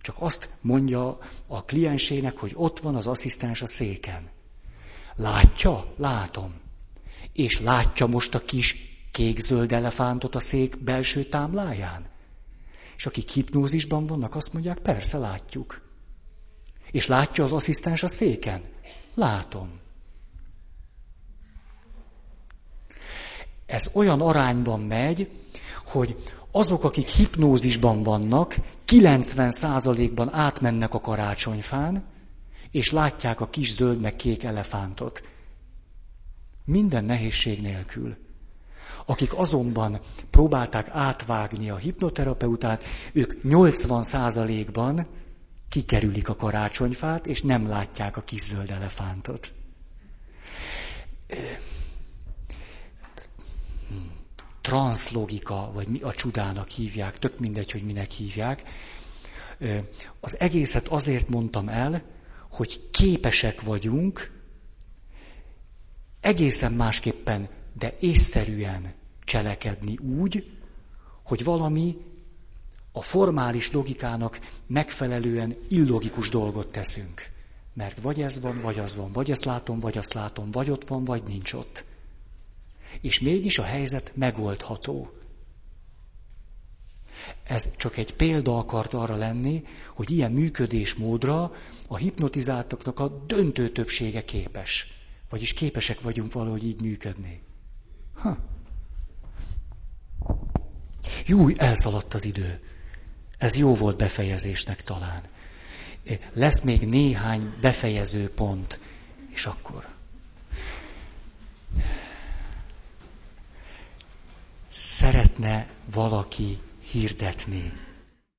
Csak azt mondja a kliensének, hogy ott van az asszisztens a széken. Látja? Látom. És látja most a kis kék-zöld elefántot a szék belső támláján? És akik hipnózisban vannak, azt mondják, persze látjuk. És látja az asszisztens a széken? Látom. Ez olyan arányban megy, hogy azok, akik hipnózisban vannak, 90%-ban átmennek a karácsonyfán, és látják a kis zöld meg kék elefántot. Minden nehézség nélkül. Akik azonban próbálták átvágni a hipnoterapeutát, ők 80%-ban kikerülik a karácsonyfát, és nem látják a kis zöld elefántot. Transzlogika, vagy mi a csudának hívják, tök mindegy, hogy minek hívják. Az egészet azért mondtam el, hogy képesek vagyunk egészen másképpen, de észszerűen cselekedni úgy, hogy valami a formális logikának megfelelően illogikus dolgot teszünk. Mert vagy ez van, vagy az van, vagy ezt látom, vagy azt látom, vagy ott van, vagy nincs ott. És mégis a helyzet megoldható. Ez csak egy példa akart arra lenni, hogy ilyen működésmódra a hipnotizáltaknak a döntő többsége képes. Vagyis képesek vagyunk valahogy így működni. Ha. Júj, elszaladt az idő. Ez jó volt befejezésnek talán. Lesz még néhány befejező pont, és akkor. Szeretne valaki hirdetni